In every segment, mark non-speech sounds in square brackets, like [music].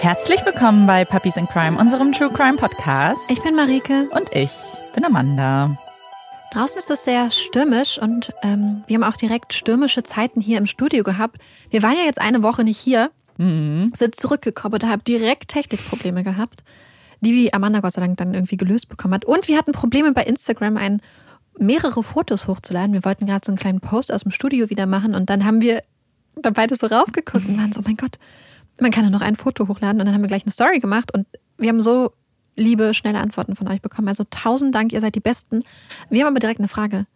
Herzlich willkommen bei Puppies in Crime, unserem True Crime Podcast. Ich bin Marike. Und ich bin Amanda. Draußen ist es sehr stürmisch und ähm, wir haben auch direkt stürmische Zeiten hier im Studio gehabt. Wir waren ja jetzt eine Woche nicht hier, mhm. sind zurückgekommen und haben direkt Technikprobleme gehabt, die wie Amanda Gott sei Dank dann irgendwie gelöst bekommen hat. Und wir hatten Probleme bei Instagram, ein, mehrere Fotos hochzuladen. Wir wollten gerade so einen kleinen Post aus dem Studio wieder machen und dann haben wir da beide so raufgeguckt und waren so, oh mein Gott, man kann ja noch ein Foto hochladen und dann haben wir gleich eine Story gemacht und wir haben so liebe, schnelle Antworten von euch bekommen. Also tausend Dank, ihr seid die Besten. Wir haben aber direkt eine Frage.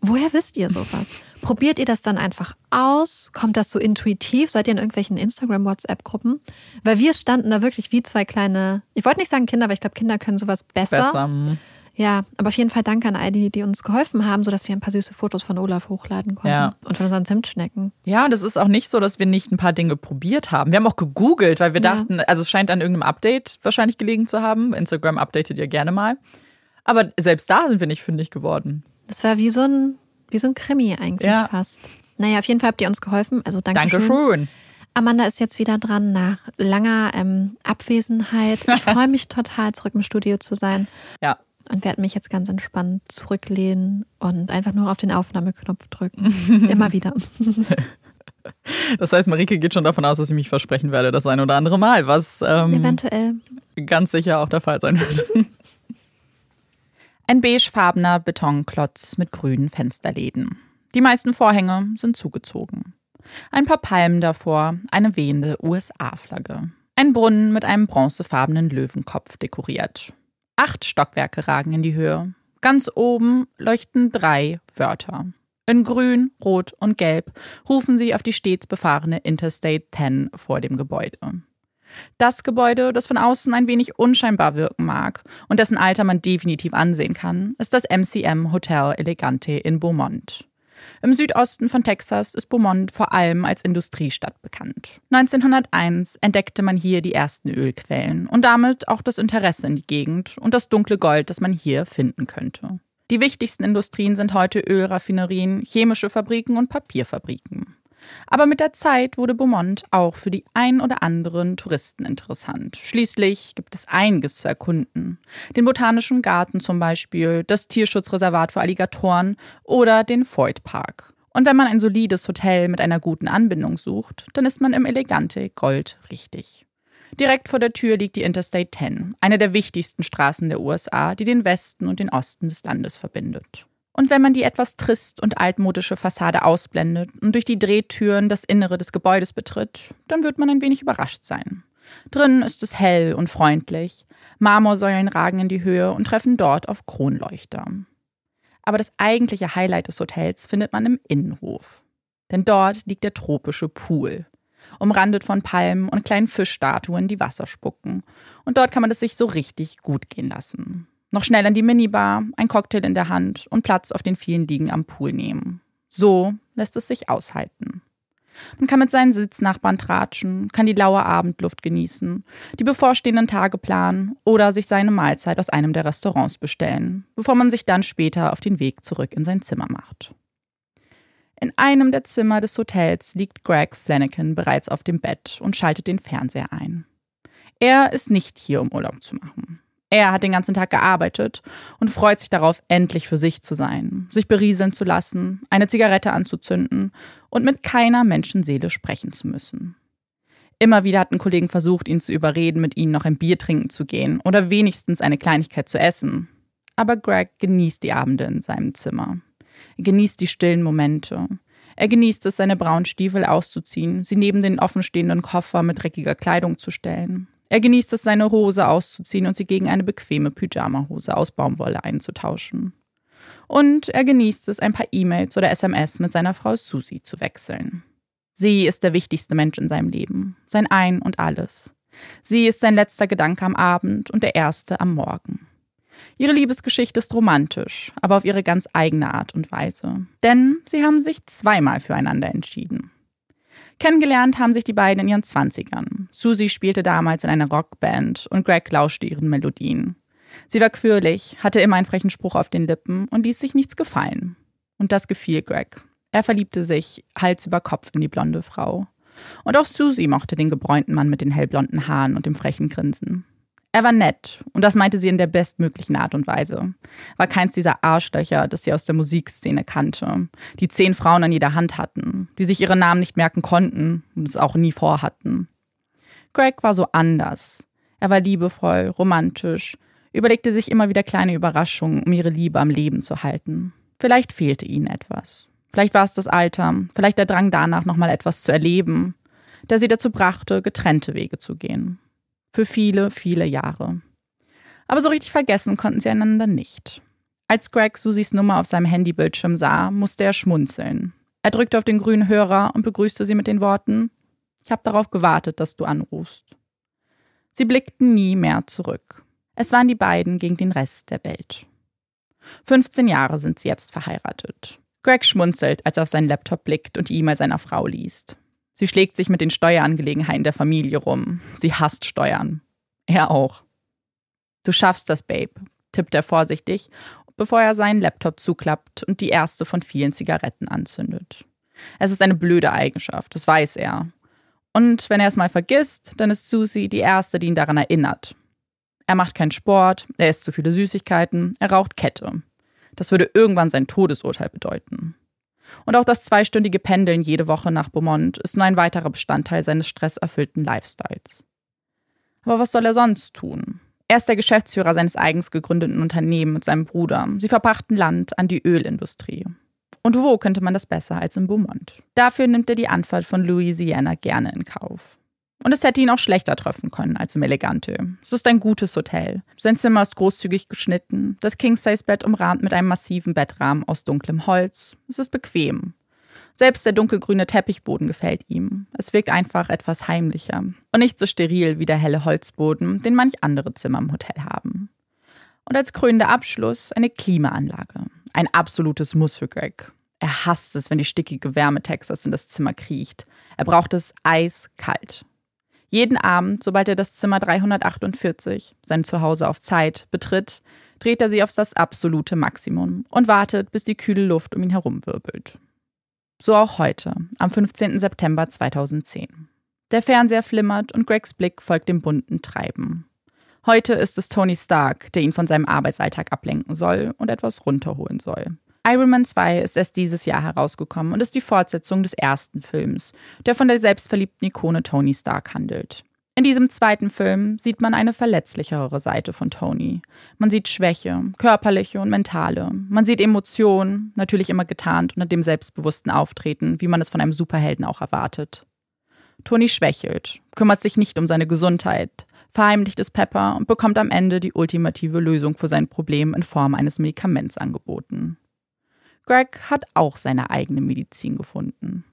Woher wisst ihr sowas? Probiert ihr das dann einfach aus? Kommt das so intuitiv? Seid ihr in irgendwelchen Instagram-WhatsApp-Gruppen? Weil wir standen da wirklich wie zwei kleine, ich wollte nicht sagen Kinder, aber ich glaube, Kinder können sowas besser. besser. Ja, aber auf jeden Fall danke an all die, die uns geholfen haben, sodass wir ein paar süße Fotos von Olaf hochladen konnten. Ja. Und von unseren Zimtschnecken. Ja, und es ist auch nicht so, dass wir nicht ein paar Dinge probiert haben. Wir haben auch gegoogelt, weil wir ja. dachten, also es scheint an irgendeinem Update wahrscheinlich gelegen zu haben. Instagram updatet ihr gerne mal. Aber selbst da sind wir nicht fündig geworden. Das war wie so ein, wie so ein Krimi eigentlich ja. fast. Naja, auf jeden Fall habt ihr uns geholfen. Also danke Dankeschön. Amanda ist jetzt wieder dran nach langer ähm, Abwesenheit. Ich [laughs] freue mich total, zurück im Studio zu sein. Ja, und werde mich jetzt ganz entspannt zurücklehnen und einfach nur auf den Aufnahmeknopf drücken. [laughs] Immer wieder. [laughs] Das heißt, Marike geht schon davon aus, dass ich mich versprechen werde, das ein oder andere Mal, was ähm, eventuell ganz sicher auch der Fall sein wird. [laughs] Ein beigefarbener Betonklotz mit grünen Fensterläden. Die meisten Vorhänge sind zugezogen. Ein paar Palmen davor, eine wehende USA-Flagge. Ein Brunnen mit einem bronzefarbenen Löwenkopf dekoriert. Acht Stockwerke ragen in die Höhe. Ganz oben leuchten drei Wörter. In Grün, Rot und Gelb rufen sie auf die stets befahrene Interstate 10 vor dem Gebäude. Das Gebäude, das von außen ein wenig unscheinbar wirken mag und dessen Alter man definitiv ansehen kann, ist das MCM Hotel Elegante in Beaumont. Im Südosten von Texas ist Beaumont vor allem als Industriestadt bekannt. 1901 entdeckte man hier die ersten Ölquellen und damit auch das Interesse in die Gegend und das dunkle Gold, das man hier finden könnte. Die wichtigsten Industrien sind heute Ölraffinerien, chemische Fabriken und Papierfabriken. Aber mit der Zeit wurde Beaumont auch für die ein oder anderen Touristen interessant. Schließlich gibt es einiges zu erkunden. Den Botanischen Garten zum Beispiel, das Tierschutzreservat für Alligatoren oder den Foyt Park. Und wenn man ein solides Hotel mit einer guten Anbindung sucht, dann ist man im Elegante Gold richtig. Direkt vor der Tür liegt die Interstate 10, eine der wichtigsten Straßen der USA, die den Westen und den Osten des Landes verbindet. Und wenn man die etwas trist und altmodische Fassade ausblendet und durch die Drehtüren das Innere des Gebäudes betritt, dann wird man ein wenig überrascht sein. Drinnen ist es hell und freundlich. Marmorsäulen ragen in die Höhe und treffen dort auf Kronleuchter. Aber das eigentliche Highlight des Hotels findet man im Innenhof. Denn dort liegt der tropische Pool, umrandet von Palmen und kleinen Fischstatuen, die Wasser spucken. Und dort kann man es sich so richtig gut gehen lassen. Noch schnell an die Minibar, ein Cocktail in der Hand und Platz auf den vielen Liegen am Pool nehmen. So lässt es sich aushalten. Man kann mit seinen Sitznachbarn tratschen, kann die laue Abendluft genießen, die bevorstehenden Tage planen oder sich seine Mahlzeit aus einem der Restaurants bestellen, bevor man sich dann später auf den Weg zurück in sein Zimmer macht. In einem der Zimmer des Hotels liegt Greg Flanagan bereits auf dem Bett und schaltet den Fernseher ein. Er ist nicht hier, um Urlaub zu machen. Er hat den ganzen Tag gearbeitet und freut sich darauf, endlich für sich zu sein, sich berieseln zu lassen, eine Zigarette anzuzünden und mit keiner Menschenseele sprechen zu müssen. Immer wieder hatten Kollegen versucht, ihn zu überreden, mit ihnen noch ein Bier trinken zu gehen oder wenigstens eine Kleinigkeit zu essen. Aber Greg genießt die Abende in seinem Zimmer. Er genießt die stillen Momente. Er genießt es, seine braunen Stiefel auszuziehen, sie neben den offenstehenden Koffer mit dreckiger Kleidung zu stellen, er genießt es, seine Hose auszuziehen und sie gegen eine bequeme Pyjamahose aus Baumwolle einzutauschen. Und er genießt es, ein paar E-Mails oder SMS mit seiner Frau Susie zu wechseln. Sie ist der wichtigste Mensch in seinem Leben, sein Ein und alles. Sie ist sein letzter Gedanke am Abend und der erste am Morgen. Ihre Liebesgeschichte ist romantisch, aber auf ihre ganz eigene Art und Weise. Denn sie haben sich zweimal füreinander entschieden. Kennengelernt haben sich die beiden in ihren Zwanzigern. Susie spielte damals in einer Rockband und Greg lauschte ihren Melodien. Sie war quirlig, hatte immer einen frechen Spruch auf den Lippen und ließ sich nichts gefallen. Und das gefiel Greg. Er verliebte sich Hals über Kopf in die blonde Frau. Und auch Susie mochte den gebräunten Mann mit den hellblonden Haaren und dem frechen Grinsen. Er war nett, und das meinte sie in der bestmöglichen Art und Weise. War keins dieser Arschlöcher, das sie aus der Musikszene kannte, die zehn Frauen an jeder Hand hatten, die sich ihre Namen nicht merken konnten und es auch nie vorhatten. Greg war so anders. Er war liebevoll, romantisch, überlegte sich immer wieder kleine Überraschungen, um ihre Liebe am Leben zu halten. Vielleicht fehlte ihnen etwas. Vielleicht war es das Alter, vielleicht der Drang danach, nochmal etwas zu erleben, der sie dazu brachte, getrennte Wege zu gehen. Für viele, viele Jahre. Aber so richtig vergessen konnten sie einander nicht. Als Greg Susis Nummer auf seinem Handybildschirm sah, musste er schmunzeln. Er drückte auf den grünen Hörer und begrüßte sie mit den Worten: Ich habe darauf gewartet, dass du anrufst. Sie blickten nie mehr zurück. Es waren die beiden gegen den Rest der Welt. 15 Jahre sind sie jetzt verheiratet. Greg schmunzelt, als er auf seinen Laptop blickt und die E-Mail seiner Frau liest. Sie schlägt sich mit den Steuerangelegenheiten der Familie rum. Sie hasst Steuern. Er auch. Du schaffst das, Babe, tippt er vorsichtig, bevor er seinen Laptop zuklappt und die erste von vielen Zigaretten anzündet. Es ist eine blöde Eigenschaft, das weiß er. Und wenn er es mal vergisst, dann ist Susie die Erste, die ihn daran erinnert. Er macht keinen Sport, er isst zu viele Süßigkeiten, er raucht Kette. Das würde irgendwann sein Todesurteil bedeuten. Und auch das zweistündige Pendeln jede Woche nach Beaumont ist nur ein weiterer Bestandteil seines stresserfüllten Lifestyles. Aber was soll er sonst tun? Er ist der Geschäftsführer seines eigens gegründeten Unternehmens mit seinem Bruder. Sie verpachten Land an die Ölindustrie. Und wo könnte man das besser als in Beaumont? Dafür nimmt er die Anfahrt von Louisiana gerne in Kauf. Und es hätte ihn auch schlechter treffen können als im Elegante. Es ist ein gutes Hotel. Sein Zimmer ist großzügig geschnitten, das King-Size-Bett umrahmt mit einem massiven Bettrahmen aus dunklem Holz. Es ist bequem. Selbst der dunkelgrüne Teppichboden gefällt ihm. Es wirkt einfach etwas heimlicher und nicht so steril wie der helle Holzboden, den manch andere Zimmer im Hotel haben. Und als krönender Abschluss eine Klimaanlage. Ein absolutes Muss für Greg. Er hasst es, wenn die stickige Wärme Texas in das Zimmer kriecht. Er braucht es eiskalt. Jeden Abend, sobald er das Zimmer 348, sein Zuhause auf Zeit, betritt, dreht er sie auf das absolute Maximum und wartet, bis die kühle Luft um ihn herum wirbelt. So auch heute, am 15. September 2010. Der Fernseher flimmert und Gregs Blick folgt dem bunten Treiben. Heute ist es Tony Stark, der ihn von seinem Arbeitsalltag ablenken soll und etwas runterholen soll. Iron Man 2 ist erst dieses Jahr herausgekommen und ist die Fortsetzung des ersten Films, der von der selbstverliebten Ikone Tony Stark handelt. In diesem zweiten Film sieht man eine verletzlichere Seite von Tony. Man sieht Schwäche, körperliche und mentale. Man sieht Emotionen, natürlich immer getarnt unter dem selbstbewussten Auftreten, wie man es von einem Superhelden auch erwartet. Tony schwächelt, kümmert sich nicht um seine Gesundheit, verheimlicht es Pepper und bekommt am Ende die ultimative Lösung für sein Problem in Form eines Medikaments angeboten. Greg hat auch seine eigene Medizin gefunden.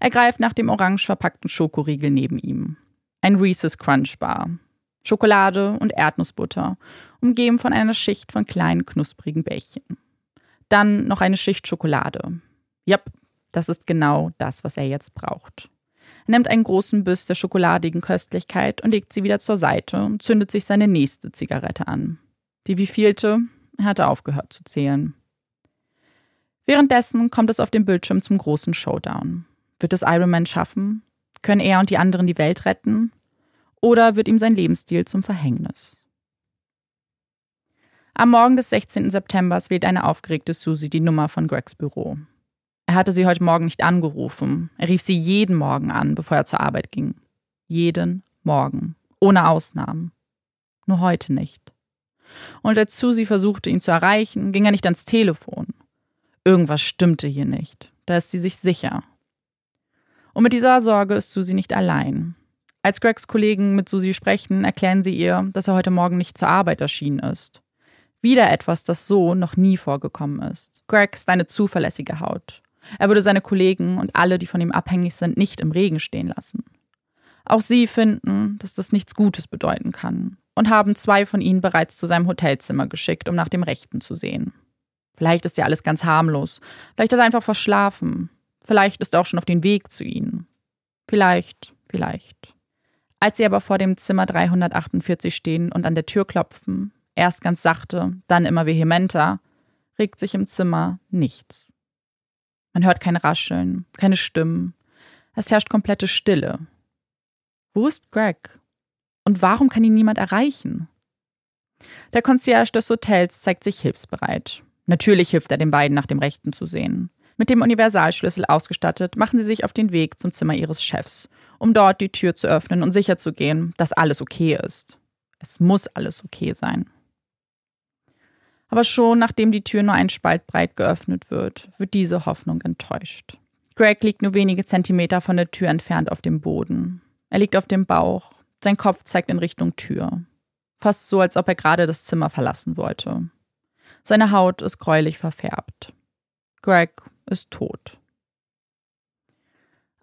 Er greift nach dem orange verpackten Schokoriegel neben ihm. Ein Reese's Crunch Bar. Schokolade und Erdnussbutter, umgeben von einer Schicht von kleinen knusprigen Bällchen. Dann noch eine Schicht Schokolade. Jap, das ist genau das, was er jetzt braucht. Er nimmt einen großen Biss der schokoladigen Köstlichkeit und legt sie wieder zur Seite und zündet sich seine nächste Zigarette an. Die wievielte? Er hatte aufgehört zu zählen. Währenddessen kommt es auf dem Bildschirm zum großen Showdown. Wird es Iron Man schaffen? Können er und die anderen die Welt retten? Oder wird ihm sein Lebensstil zum Verhängnis? Am Morgen des 16. September wählt eine aufgeregte Susie die Nummer von Gregs Büro. Er hatte sie heute Morgen nicht angerufen. Er rief sie jeden Morgen an, bevor er zur Arbeit ging. Jeden Morgen. Ohne Ausnahmen. Nur heute nicht. Und als Susie versuchte, ihn zu erreichen, ging er nicht ans Telefon. Irgendwas stimmte hier nicht. Da ist sie sich sicher. Und mit dieser Sorge ist Susi nicht allein. Als Gregs Kollegen mit Susi sprechen, erklären sie ihr, dass er heute Morgen nicht zur Arbeit erschienen ist. Wieder etwas, das so noch nie vorgekommen ist. Greg ist eine zuverlässige Haut. Er würde seine Kollegen und alle, die von ihm abhängig sind, nicht im Regen stehen lassen. Auch sie finden, dass das nichts Gutes bedeuten kann und haben zwei von ihnen bereits zu seinem Hotelzimmer geschickt, um nach dem Rechten zu sehen. Vielleicht ist ja alles ganz harmlos. Vielleicht hat er einfach verschlafen. Vielleicht ist er auch schon auf dem Weg zu ihnen. Vielleicht, vielleicht. Als sie aber vor dem Zimmer 348 stehen und an der Tür klopfen, erst ganz sachte, dann immer vehementer, regt sich im Zimmer nichts. Man hört kein Rascheln, keine Stimmen. Es herrscht komplette Stille. Wo ist Greg? Und warum kann ihn niemand erreichen? Der Concierge des Hotels zeigt sich hilfsbereit. Natürlich hilft er den beiden nach dem Rechten zu sehen. Mit dem Universalschlüssel ausgestattet, machen sie sich auf den Weg zum Zimmer ihres Chefs, um dort die Tür zu öffnen und sicherzugehen, dass alles okay ist. Es muss alles okay sein. Aber schon nachdem die Tür nur einen Spalt breit geöffnet wird, wird diese Hoffnung enttäuscht. Greg liegt nur wenige Zentimeter von der Tür entfernt auf dem Boden. Er liegt auf dem Bauch, sein Kopf zeigt in Richtung Tür. Fast so, als ob er gerade das Zimmer verlassen wollte. Seine Haut ist gräulich verfärbt. Greg ist tot.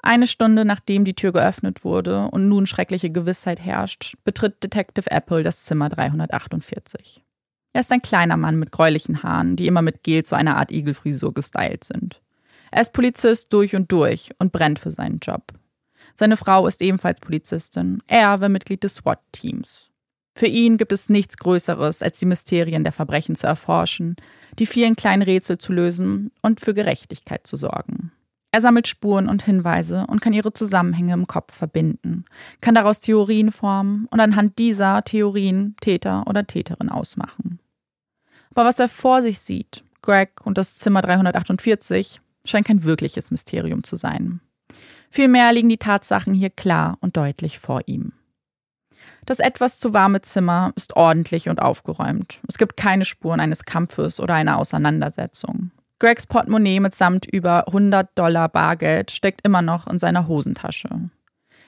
Eine Stunde nachdem die Tür geöffnet wurde und nun schreckliche Gewissheit herrscht, betritt Detective Apple das Zimmer 348. Er ist ein kleiner Mann mit gräulichen Haaren, die immer mit Gel zu einer Art Igelfrisur gestylt sind. Er ist Polizist durch und durch und brennt für seinen Job. Seine Frau ist ebenfalls Polizistin. Er war Mitglied des SWAT-Teams. Für ihn gibt es nichts Größeres, als die Mysterien der Verbrechen zu erforschen, die vielen kleinen Rätsel zu lösen und für Gerechtigkeit zu sorgen. Er sammelt Spuren und Hinweise und kann ihre Zusammenhänge im Kopf verbinden, kann daraus Theorien formen und anhand dieser Theorien Täter oder Täterin ausmachen. Aber was er vor sich sieht, Greg und das Zimmer 348, scheint kein wirkliches Mysterium zu sein. Vielmehr liegen die Tatsachen hier klar und deutlich vor ihm. Das etwas zu warme Zimmer ist ordentlich und aufgeräumt. Es gibt keine Spuren eines Kampfes oder einer Auseinandersetzung. Gregs Portemonnaie mitsamt über 100 Dollar Bargeld steckt immer noch in seiner Hosentasche.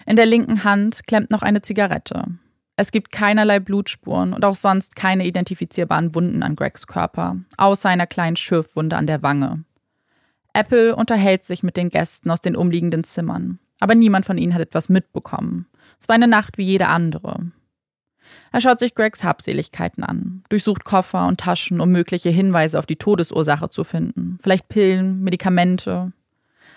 In der linken Hand klemmt noch eine Zigarette. Es gibt keinerlei Blutspuren und auch sonst keine identifizierbaren Wunden an Gregs Körper, außer einer kleinen Schürfwunde an der Wange. Apple unterhält sich mit den Gästen aus den umliegenden Zimmern, aber niemand von ihnen hat etwas mitbekommen. Es war eine Nacht wie jede andere. Er schaut sich Gregs Habseligkeiten an, durchsucht Koffer und Taschen, um mögliche Hinweise auf die Todesursache zu finden. Vielleicht Pillen, Medikamente.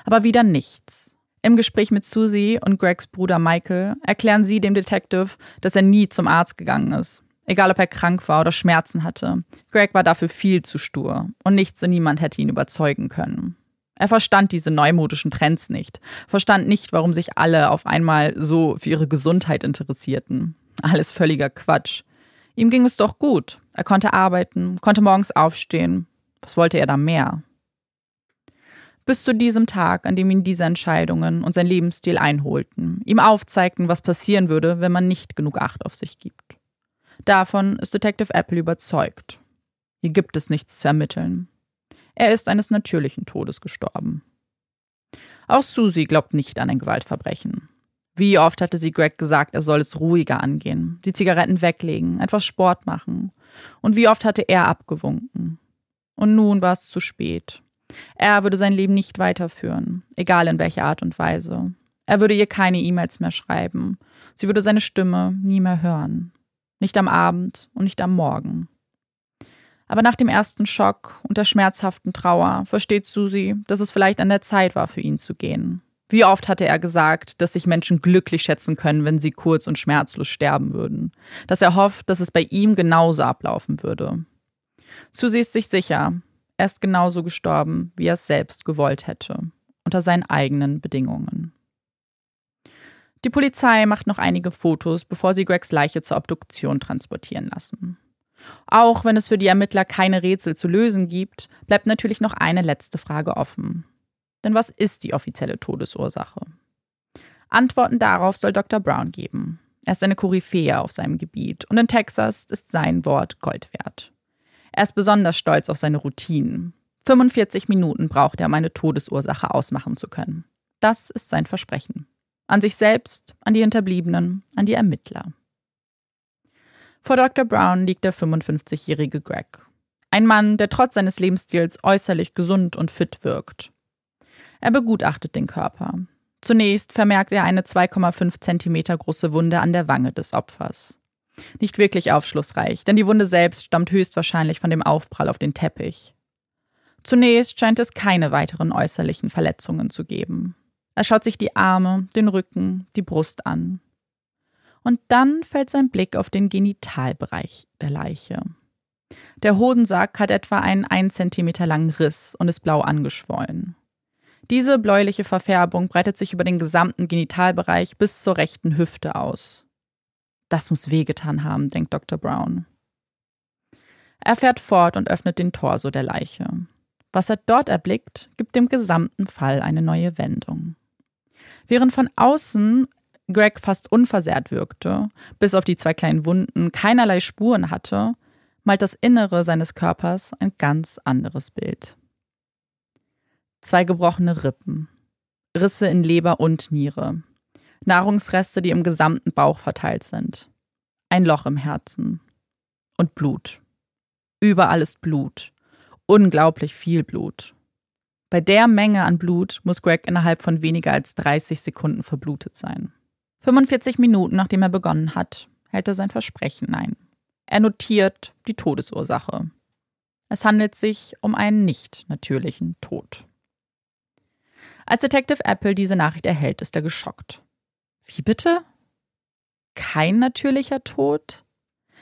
Aber wieder nichts. Im Gespräch mit Susie und Gregs Bruder Michael erklären sie dem Detective, dass er nie zum Arzt gegangen ist. Egal, ob er krank war oder Schmerzen hatte. Greg war dafür viel zu stur und nichts und niemand hätte ihn überzeugen können. Er verstand diese neumodischen Trends nicht, verstand nicht, warum sich alle auf einmal so für ihre Gesundheit interessierten. Alles völliger Quatsch. Ihm ging es doch gut. Er konnte arbeiten, konnte morgens aufstehen. Was wollte er da mehr? Bis zu diesem Tag, an dem ihn diese Entscheidungen und sein Lebensstil einholten, ihm aufzeigten, was passieren würde, wenn man nicht genug Acht auf sich gibt. Davon ist Detective Apple überzeugt. Hier gibt es nichts zu ermitteln. Er ist eines natürlichen Todes gestorben. Auch Susie glaubt nicht an ein Gewaltverbrechen. Wie oft hatte sie Greg gesagt, er soll es ruhiger angehen, die Zigaretten weglegen, etwas Sport machen. Und wie oft hatte er abgewunken. Und nun war es zu spät. Er würde sein Leben nicht weiterführen, egal in welcher Art und Weise. Er würde ihr keine E-Mails mehr schreiben. Sie würde seine Stimme nie mehr hören. Nicht am Abend und nicht am Morgen. Aber nach dem ersten Schock und der schmerzhaften Trauer versteht Susi, dass es vielleicht an der Zeit war, für ihn zu gehen. Wie oft hatte er gesagt, dass sich Menschen glücklich schätzen können, wenn sie kurz und schmerzlos sterben würden. Dass er hofft, dass es bei ihm genauso ablaufen würde. Susi ist sich sicher, er ist genauso gestorben, wie er es selbst gewollt hätte, unter seinen eigenen Bedingungen. Die Polizei macht noch einige Fotos, bevor sie Gregs Leiche zur Obduktion transportieren lassen. Auch wenn es für die Ermittler keine Rätsel zu lösen gibt, bleibt natürlich noch eine letzte Frage offen. Denn was ist die offizielle Todesursache? Antworten darauf soll Dr. Brown geben. Er ist eine Koryphäe auf seinem Gebiet und in Texas ist sein Wort Gold wert. Er ist besonders stolz auf seine Routinen. 45 Minuten braucht er, um eine Todesursache ausmachen zu können. Das ist sein Versprechen. An sich selbst, an die Hinterbliebenen, an die Ermittler. Vor Dr. Brown liegt der 55-jährige Greg. Ein Mann, der trotz seines Lebensstils äußerlich gesund und fit wirkt. Er begutachtet den Körper. Zunächst vermerkt er eine 2,5 Zentimeter große Wunde an der Wange des Opfers. Nicht wirklich aufschlussreich, denn die Wunde selbst stammt höchstwahrscheinlich von dem Aufprall auf den Teppich. Zunächst scheint es keine weiteren äußerlichen Verletzungen zu geben. Er schaut sich die Arme, den Rücken, die Brust an und dann fällt sein Blick auf den Genitalbereich der Leiche. Der Hodensack hat etwa einen 1 cm langen Riss und ist blau angeschwollen. Diese bläuliche Verfärbung breitet sich über den gesamten Genitalbereich bis zur rechten Hüfte aus. Das muss wehgetan haben, denkt Dr. Brown. Er fährt fort und öffnet den Torso der Leiche. Was er dort erblickt, gibt dem gesamten Fall eine neue Wendung. Während von außen Greg fast unversehrt wirkte, bis auf die zwei kleinen Wunden keinerlei Spuren hatte, malt das Innere seines Körpers ein ganz anderes Bild. Zwei gebrochene Rippen, Risse in Leber und Niere, Nahrungsreste, die im gesamten Bauch verteilt sind, ein Loch im Herzen und Blut. Überall ist Blut, unglaublich viel Blut. Bei der Menge an Blut muss Greg innerhalb von weniger als 30 Sekunden verblutet sein. 45 Minuten nachdem er begonnen hat, hält er sein Versprechen ein. Er notiert die Todesursache. Es handelt sich um einen nicht natürlichen Tod. Als Detective Apple diese Nachricht erhält, ist er geschockt. Wie bitte? Kein natürlicher Tod?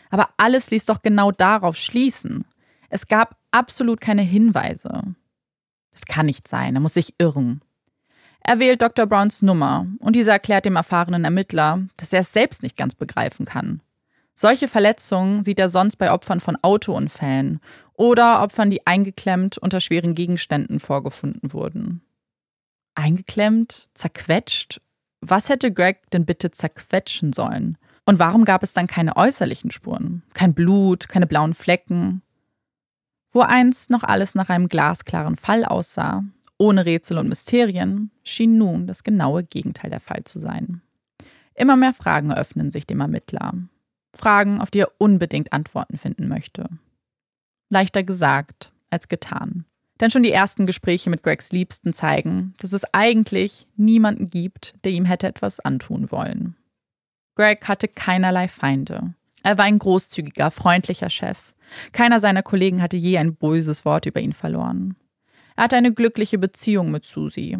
Aber alles ließ doch genau darauf schließen. Es gab absolut keine Hinweise. Das kann nicht sein, er muss sich irren. Er wählt Dr. Browns Nummer und dieser erklärt dem erfahrenen Ermittler, dass er es selbst nicht ganz begreifen kann. Solche Verletzungen sieht er sonst bei Opfern von Autounfällen oder Opfern, die eingeklemmt unter schweren Gegenständen vorgefunden wurden. Eingeklemmt? Zerquetscht? Was hätte Greg denn bitte zerquetschen sollen? Und warum gab es dann keine äußerlichen Spuren? Kein Blut, keine blauen Flecken? Wo einst noch alles nach einem glasklaren Fall aussah, ohne Rätsel und Mysterien schien nun das genaue Gegenteil der Fall zu sein. Immer mehr Fragen öffnen sich dem Ermittler. Fragen, auf die er unbedingt Antworten finden möchte. Leichter gesagt als getan. Denn schon die ersten Gespräche mit Gregs Liebsten zeigen, dass es eigentlich niemanden gibt, der ihm hätte etwas antun wollen. Greg hatte keinerlei Feinde. Er war ein großzügiger, freundlicher Chef. Keiner seiner Kollegen hatte je ein böses Wort über ihn verloren. Er hatte eine glückliche Beziehung mit Susie.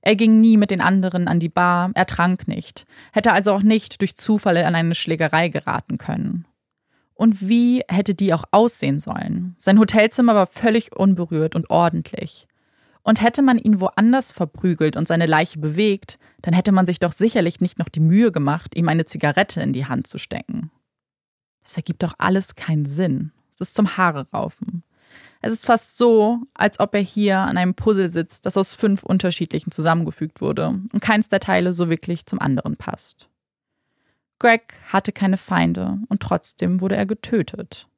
Er ging nie mit den anderen an die Bar, er trank nicht, hätte also auch nicht durch Zufall an eine Schlägerei geraten können. Und wie hätte die auch aussehen sollen? Sein Hotelzimmer war völlig unberührt und ordentlich. Und hätte man ihn woanders verprügelt und seine Leiche bewegt, dann hätte man sich doch sicherlich nicht noch die Mühe gemacht, ihm eine Zigarette in die Hand zu stecken. Das ergibt doch alles keinen Sinn. Es ist zum Haare raufen. Es ist fast so, als ob er hier an einem Puzzle sitzt, das aus fünf unterschiedlichen zusammengefügt wurde und keins der Teile so wirklich zum anderen passt. Greg hatte keine Feinde und trotzdem wurde er getötet.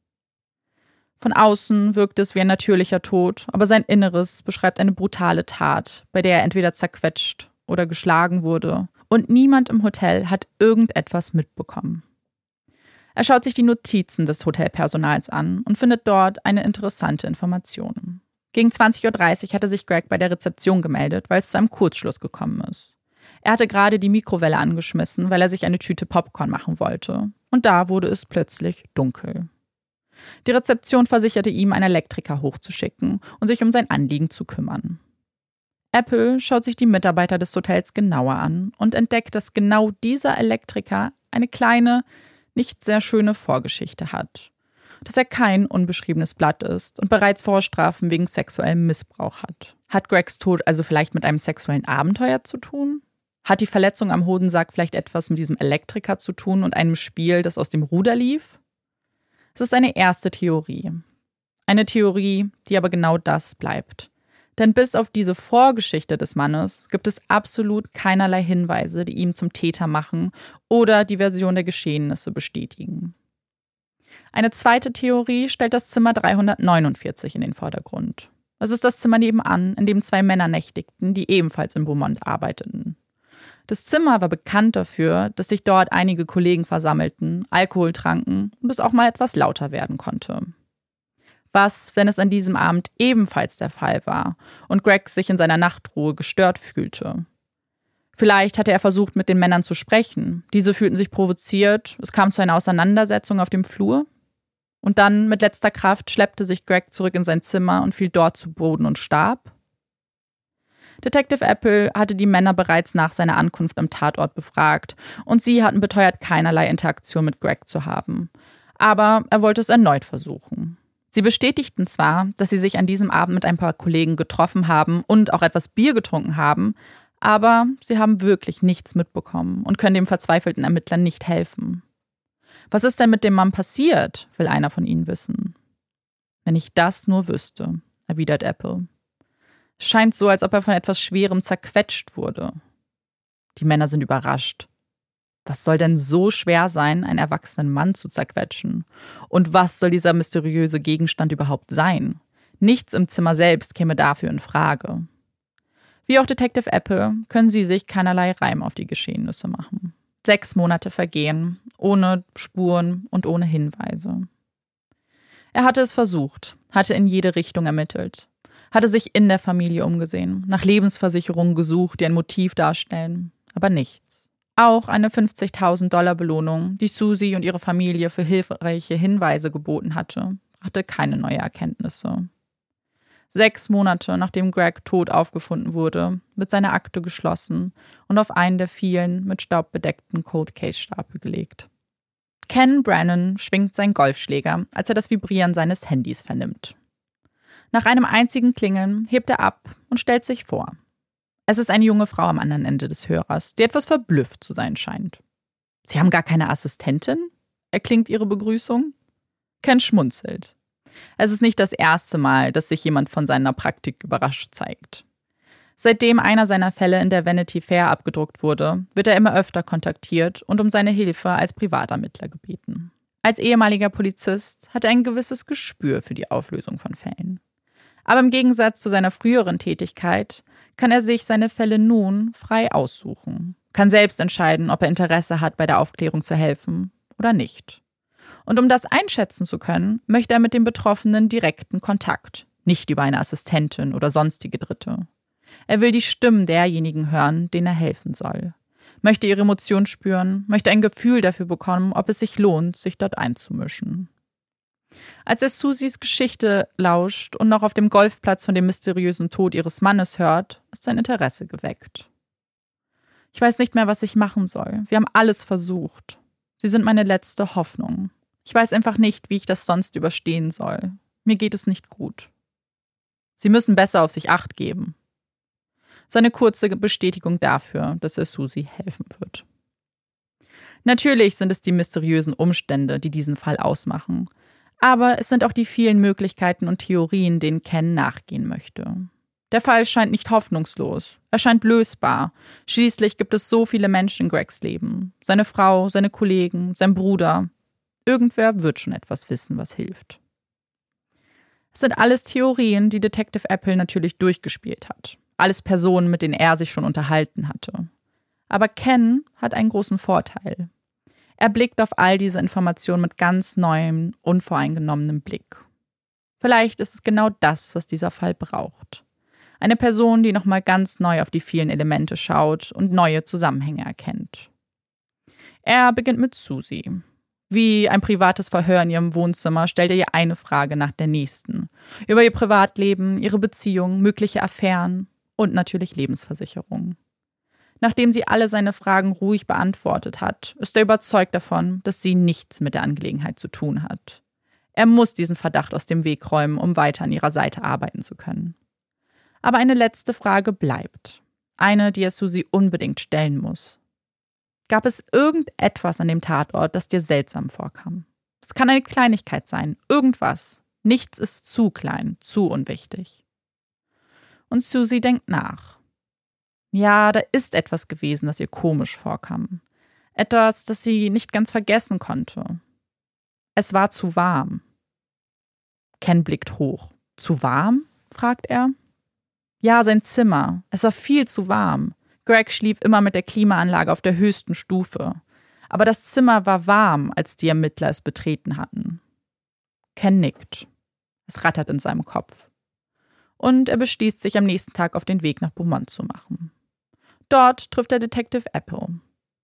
Von außen wirkt es wie ein natürlicher Tod, aber sein Inneres beschreibt eine brutale Tat, bei der er entweder zerquetscht oder geschlagen wurde, und niemand im Hotel hat irgendetwas mitbekommen. Er schaut sich die Notizen des Hotelpersonals an und findet dort eine interessante Information. Gegen 20.30 Uhr hatte sich Greg bei der Rezeption gemeldet, weil es zu einem Kurzschluss gekommen ist. Er hatte gerade die Mikrowelle angeschmissen, weil er sich eine Tüte Popcorn machen wollte. Und da wurde es plötzlich dunkel. Die Rezeption versicherte ihm, einen Elektriker hochzuschicken und sich um sein Anliegen zu kümmern. Apple schaut sich die Mitarbeiter des Hotels genauer an und entdeckt, dass genau dieser Elektriker eine kleine, nicht sehr schöne Vorgeschichte hat. Dass er kein unbeschriebenes Blatt ist und bereits Vorstrafen wegen sexuellem Missbrauch hat. Hat Gregs Tod also vielleicht mit einem sexuellen Abenteuer zu tun? Hat die Verletzung am Hodensack vielleicht etwas mit diesem Elektriker zu tun und einem Spiel, das aus dem Ruder lief? Es ist eine erste Theorie. Eine Theorie, die aber genau das bleibt. Denn bis auf diese Vorgeschichte des Mannes gibt es absolut keinerlei Hinweise, die ihn zum Täter machen oder die Version der Geschehnisse bestätigen. Eine zweite Theorie stellt das Zimmer 349 in den Vordergrund. Es ist das Zimmer nebenan, in dem zwei Männer nächtigten, die ebenfalls in Beaumont arbeiteten. Das Zimmer war bekannt dafür, dass sich dort einige Kollegen versammelten, Alkohol tranken und es auch mal etwas lauter werden konnte was, wenn es an diesem Abend ebenfalls der Fall war und Greg sich in seiner Nachtruhe gestört fühlte. Vielleicht hatte er versucht, mit den Männern zu sprechen. Diese fühlten sich provoziert, es kam zu einer Auseinandersetzung auf dem Flur. Und dann, mit letzter Kraft, schleppte sich Greg zurück in sein Zimmer und fiel dort zu Boden und starb. Detective Apple hatte die Männer bereits nach seiner Ankunft am Tatort befragt und sie hatten beteuert, keinerlei Interaktion mit Greg zu haben. Aber er wollte es erneut versuchen. Sie bestätigten zwar, dass sie sich an diesem Abend mit ein paar Kollegen getroffen haben und auch etwas Bier getrunken haben, aber sie haben wirklich nichts mitbekommen und können dem verzweifelten Ermittler nicht helfen. Was ist denn mit dem Mann passiert, will einer von ihnen wissen. Wenn ich das nur wüsste, erwidert Apple. Scheint so, als ob er von etwas Schwerem zerquetscht wurde. Die Männer sind überrascht. Was soll denn so schwer sein, einen erwachsenen Mann zu zerquetschen? Und was soll dieser mysteriöse Gegenstand überhaupt sein? Nichts im Zimmer selbst käme dafür in Frage. Wie auch Detective Apple können sie sich keinerlei Reim auf die Geschehnisse machen. Sechs Monate vergehen, ohne Spuren und ohne Hinweise. Er hatte es versucht, hatte in jede Richtung ermittelt, hatte sich in der Familie umgesehen, nach Lebensversicherungen gesucht, die ein Motiv darstellen, aber nichts. Auch eine 50.000 Dollar Belohnung, die Susie und ihre Familie für hilfreiche Hinweise geboten hatte, brachte keine neue Erkenntnisse. Sechs Monate nachdem Greg tot aufgefunden wurde, wird seine Akte geschlossen und auf einen der vielen mit Staub bedeckten Cold Case Stapel gelegt. Ken Brennan schwingt seinen Golfschläger, als er das Vibrieren seines Handys vernimmt. Nach einem einzigen Klingeln hebt er ab und stellt sich vor. Es ist eine junge Frau am anderen Ende des Hörers, die etwas verblüfft zu sein scheint. Sie haben gar keine Assistentin? erklingt ihre Begrüßung. Ken schmunzelt. Es ist nicht das erste Mal, dass sich jemand von seiner Praktik überrascht zeigt. Seitdem einer seiner Fälle in der Vanity Fair abgedruckt wurde, wird er immer öfter kontaktiert und um seine Hilfe als Privatermittler gebeten. Als ehemaliger Polizist hat er ein gewisses Gespür für die Auflösung von Fällen. Aber im Gegensatz zu seiner früheren Tätigkeit kann er sich seine Fälle nun frei aussuchen, kann selbst entscheiden, ob er Interesse hat, bei der Aufklärung zu helfen oder nicht. Und um das einschätzen zu können, möchte er mit dem Betroffenen direkten Kontakt, nicht über eine Assistentin oder sonstige Dritte. Er will die Stimmen derjenigen hören, denen er helfen soll, möchte ihre Emotionen spüren, möchte ein Gefühl dafür bekommen, ob es sich lohnt, sich dort einzumischen. Als er Susies Geschichte lauscht und noch auf dem Golfplatz von dem mysteriösen Tod ihres Mannes hört, ist sein Interesse geweckt. Ich weiß nicht mehr, was ich machen soll. Wir haben alles versucht. Sie sind meine letzte Hoffnung. Ich weiß einfach nicht, wie ich das sonst überstehen soll. Mir geht es nicht gut. Sie müssen besser auf sich acht geben. Seine kurze Bestätigung dafür, dass er Susi helfen wird. Natürlich sind es die mysteriösen Umstände, die diesen Fall ausmachen. Aber es sind auch die vielen Möglichkeiten und Theorien, denen Ken nachgehen möchte. Der Fall scheint nicht hoffnungslos. Er scheint lösbar. Schließlich gibt es so viele Menschen in Gregs Leben. Seine Frau, seine Kollegen, sein Bruder. Irgendwer wird schon etwas wissen, was hilft. Es sind alles Theorien, die Detective Apple natürlich durchgespielt hat. Alles Personen, mit denen er sich schon unterhalten hatte. Aber Ken hat einen großen Vorteil. Er blickt auf all diese Informationen mit ganz neuem, unvoreingenommenem Blick. Vielleicht ist es genau das, was dieser Fall braucht. Eine Person, die nochmal ganz neu auf die vielen Elemente schaut und neue Zusammenhänge erkennt. Er beginnt mit Susie. Wie ein privates Verhör in ihrem Wohnzimmer stellt er ihr eine Frage nach der nächsten. Über ihr Privatleben, ihre Beziehung, mögliche Affären und natürlich Lebensversicherungen. Nachdem sie alle seine Fragen ruhig beantwortet hat, ist er überzeugt davon, dass sie nichts mit der Angelegenheit zu tun hat. Er muss diesen Verdacht aus dem Weg räumen, um weiter an ihrer Seite arbeiten zu können. Aber eine letzte Frage bleibt. Eine, die er Susi unbedingt stellen muss. Gab es irgendetwas an dem Tatort, das dir seltsam vorkam? Es kann eine Kleinigkeit sein, irgendwas. Nichts ist zu klein, zu unwichtig. Und Susie denkt nach. Ja, da ist etwas gewesen, das ihr komisch vorkam. Etwas, das sie nicht ganz vergessen konnte. Es war zu warm. Ken blickt hoch. Zu warm? fragt er. Ja, sein Zimmer. Es war viel zu warm. Greg schlief immer mit der Klimaanlage auf der höchsten Stufe. Aber das Zimmer war warm, als die Ermittler es betreten hatten. Ken nickt. Es rattert in seinem Kopf. Und er beschließt, sich am nächsten Tag auf den Weg nach Beaumont zu machen. Dort trifft der Detective Apple.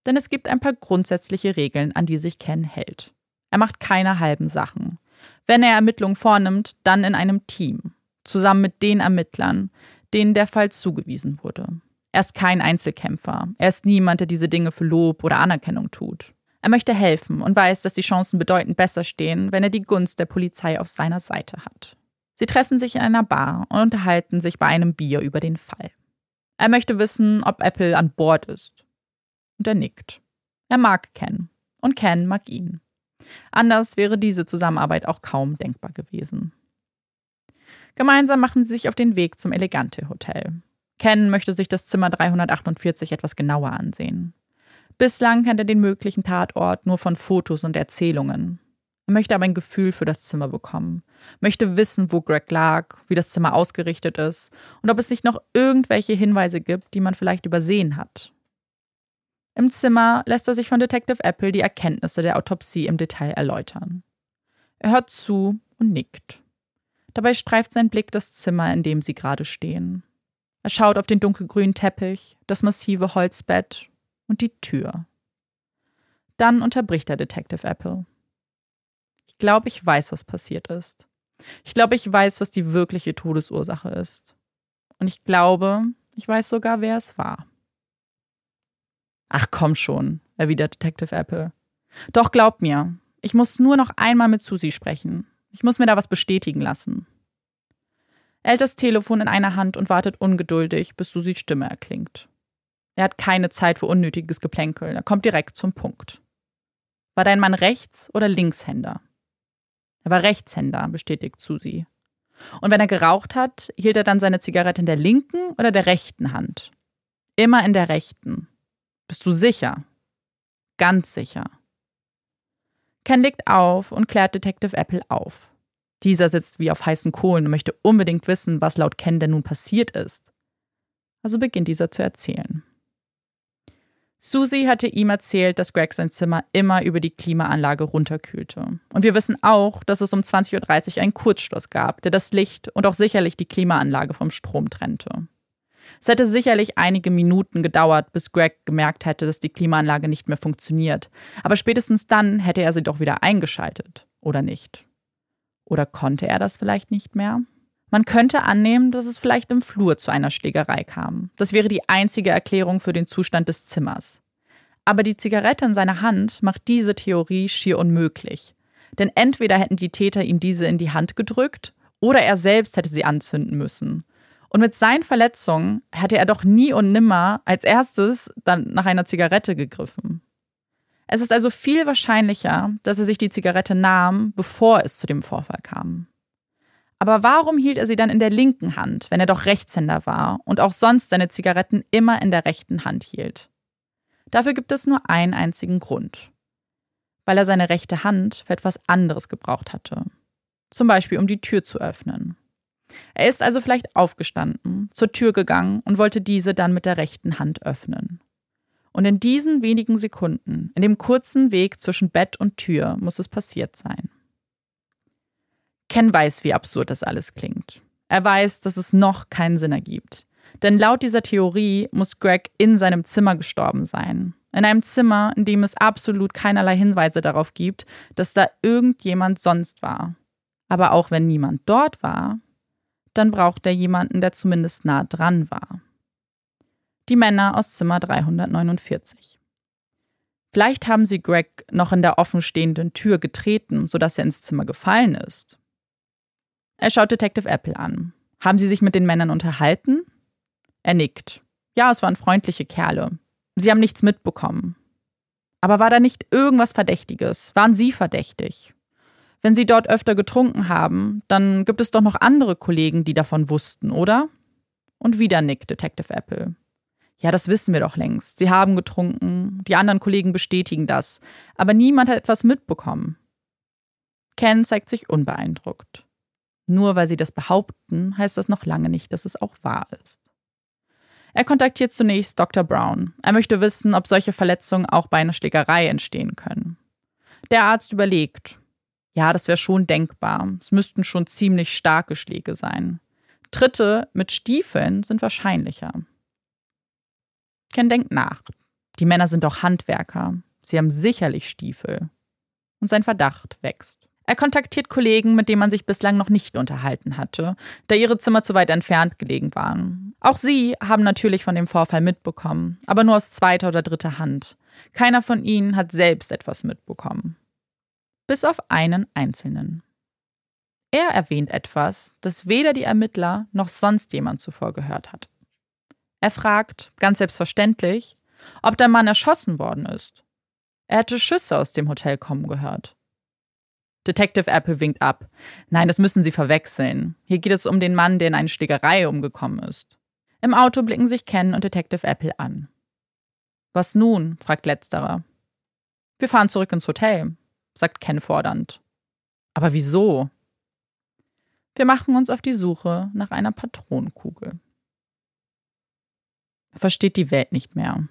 Denn es gibt ein paar grundsätzliche Regeln, an die sich Ken hält. Er macht keine halben Sachen. Wenn er Ermittlungen vornimmt, dann in einem Team. Zusammen mit den Ermittlern, denen der Fall zugewiesen wurde. Er ist kein Einzelkämpfer. Er ist niemand, der diese Dinge für Lob oder Anerkennung tut. Er möchte helfen und weiß, dass die Chancen bedeutend besser stehen, wenn er die Gunst der Polizei auf seiner Seite hat. Sie treffen sich in einer Bar und unterhalten sich bei einem Bier über den Fall. Er möchte wissen, ob Apple an Bord ist. Und er nickt. Er mag Ken. Und Ken mag ihn. Anders wäre diese Zusammenarbeit auch kaum denkbar gewesen. Gemeinsam machen sie sich auf den Weg zum Elegante Hotel. Ken möchte sich das Zimmer 348 etwas genauer ansehen. Bislang kennt er den möglichen Tatort nur von Fotos und Erzählungen. Möchte aber ein Gefühl für das Zimmer bekommen, möchte wissen, wo Greg lag, wie das Zimmer ausgerichtet ist und ob es nicht noch irgendwelche Hinweise gibt, die man vielleicht übersehen hat. Im Zimmer lässt er sich von Detective Apple die Erkenntnisse der Autopsie im Detail erläutern. Er hört zu und nickt. Dabei streift sein Blick das Zimmer, in dem sie gerade stehen. Er schaut auf den dunkelgrünen Teppich, das massive Holzbett und die Tür. Dann unterbricht er Detective Apple. Ich glaube, ich weiß, was passiert ist. Ich glaube, ich weiß, was die wirkliche Todesursache ist. Und ich glaube, ich weiß sogar, wer es war. Ach komm schon, erwidert Detective Apple. Doch glaub mir, ich muss nur noch einmal mit Susie sprechen. Ich muss mir da was bestätigen lassen. Er hält das Telefon in einer Hand und wartet ungeduldig, bis Susies Stimme erklingt. Er hat keine Zeit für unnötiges Geplänkel, er kommt direkt zum Punkt. War dein Mann Rechts- oder Linkshänder? Er war Rechtshänder, bestätigt Susi. Und wenn er geraucht hat, hielt er dann seine Zigarette in der linken oder der rechten Hand? Immer in der rechten. Bist du sicher? Ganz sicher. Ken legt auf und klärt Detective Apple auf. Dieser sitzt wie auf heißen Kohlen und möchte unbedingt wissen, was laut Ken denn nun passiert ist. Also beginnt dieser zu erzählen. Susie hatte ihm erzählt, dass Greg sein Zimmer immer über die Klimaanlage runterkühlte. Und wir wissen auch, dass es um 20.30 Uhr einen Kurzschluss gab, der das Licht und auch sicherlich die Klimaanlage vom Strom trennte. Es hätte sicherlich einige Minuten gedauert, bis Greg gemerkt hätte, dass die Klimaanlage nicht mehr funktioniert. Aber spätestens dann hätte er sie doch wieder eingeschaltet, oder nicht? Oder konnte er das vielleicht nicht mehr? Man könnte annehmen, dass es vielleicht im Flur zu einer Schlägerei kam. Das wäre die einzige Erklärung für den Zustand des Zimmers. Aber die Zigarette in seiner Hand macht diese Theorie schier unmöglich. Denn entweder hätten die Täter ihm diese in die Hand gedrückt oder er selbst hätte sie anzünden müssen. Und mit seinen Verletzungen hätte er doch nie und nimmer als erstes dann nach einer Zigarette gegriffen. Es ist also viel wahrscheinlicher, dass er sich die Zigarette nahm, bevor es zu dem Vorfall kam. Aber warum hielt er sie dann in der linken Hand, wenn er doch Rechtshänder war und auch sonst seine Zigaretten immer in der rechten Hand hielt? Dafür gibt es nur einen einzigen Grund. Weil er seine rechte Hand für etwas anderes gebraucht hatte. Zum Beispiel, um die Tür zu öffnen. Er ist also vielleicht aufgestanden, zur Tür gegangen und wollte diese dann mit der rechten Hand öffnen. Und in diesen wenigen Sekunden, in dem kurzen Weg zwischen Bett und Tür, muss es passiert sein. Ken weiß, wie absurd das alles klingt. Er weiß, dass es noch keinen Sinn ergibt. Denn laut dieser Theorie muss Greg in seinem Zimmer gestorben sein. In einem Zimmer, in dem es absolut keinerlei Hinweise darauf gibt, dass da irgendjemand sonst war. Aber auch wenn niemand dort war, dann braucht er jemanden, der zumindest nah dran war. Die Männer aus Zimmer 349. Vielleicht haben sie Greg noch in der offenstehenden Tür getreten, sodass er ins Zimmer gefallen ist. Er schaut Detective Apple an. Haben Sie sich mit den Männern unterhalten? Er nickt. Ja, es waren freundliche Kerle. Sie haben nichts mitbekommen. Aber war da nicht irgendwas Verdächtiges? Waren Sie verdächtig? Wenn Sie dort öfter getrunken haben, dann gibt es doch noch andere Kollegen, die davon wussten, oder? Und wieder nickt Detective Apple. Ja, das wissen wir doch längst. Sie haben getrunken, die anderen Kollegen bestätigen das, aber niemand hat etwas mitbekommen. Ken zeigt sich unbeeindruckt. Nur weil sie das behaupten, heißt das noch lange nicht, dass es auch wahr ist. Er kontaktiert zunächst Dr. Brown. Er möchte wissen, ob solche Verletzungen auch bei einer Schlägerei entstehen können. Der Arzt überlegt. Ja, das wäre schon denkbar. Es müssten schon ziemlich starke Schläge sein. Tritte mit Stiefeln sind wahrscheinlicher. Ken denkt nach. Die Männer sind doch Handwerker. Sie haben sicherlich Stiefel. Und sein Verdacht wächst. Er kontaktiert Kollegen, mit denen man sich bislang noch nicht unterhalten hatte, da ihre Zimmer zu weit entfernt gelegen waren. Auch sie haben natürlich von dem Vorfall mitbekommen, aber nur aus zweiter oder dritter Hand. Keiner von ihnen hat selbst etwas mitbekommen. Bis auf einen einzelnen. Er erwähnt etwas, das weder die Ermittler noch sonst jemand zuvor gehört hat. Er fragt, ganz selbstverständlich, ob der Mann erschossen worden ist. Er hätte Schüsse aus dem Hotel kommen gehört. Detective Apple winkt ab. Nein, das müssen Sie verwechseln. Hier geht es um den Mann, der in eine Schlägerei umgekommen ist. Im Auto blicken sich Ken und Detective Apple an. Was nun? fragt letzterer. Wir fahren zurück ins Hotel, sagt Ken fordernd. Aber wieso? Wir machen uns auf die Suche nach einer Patronenkugel. Er versteht die Welt nicht mehr.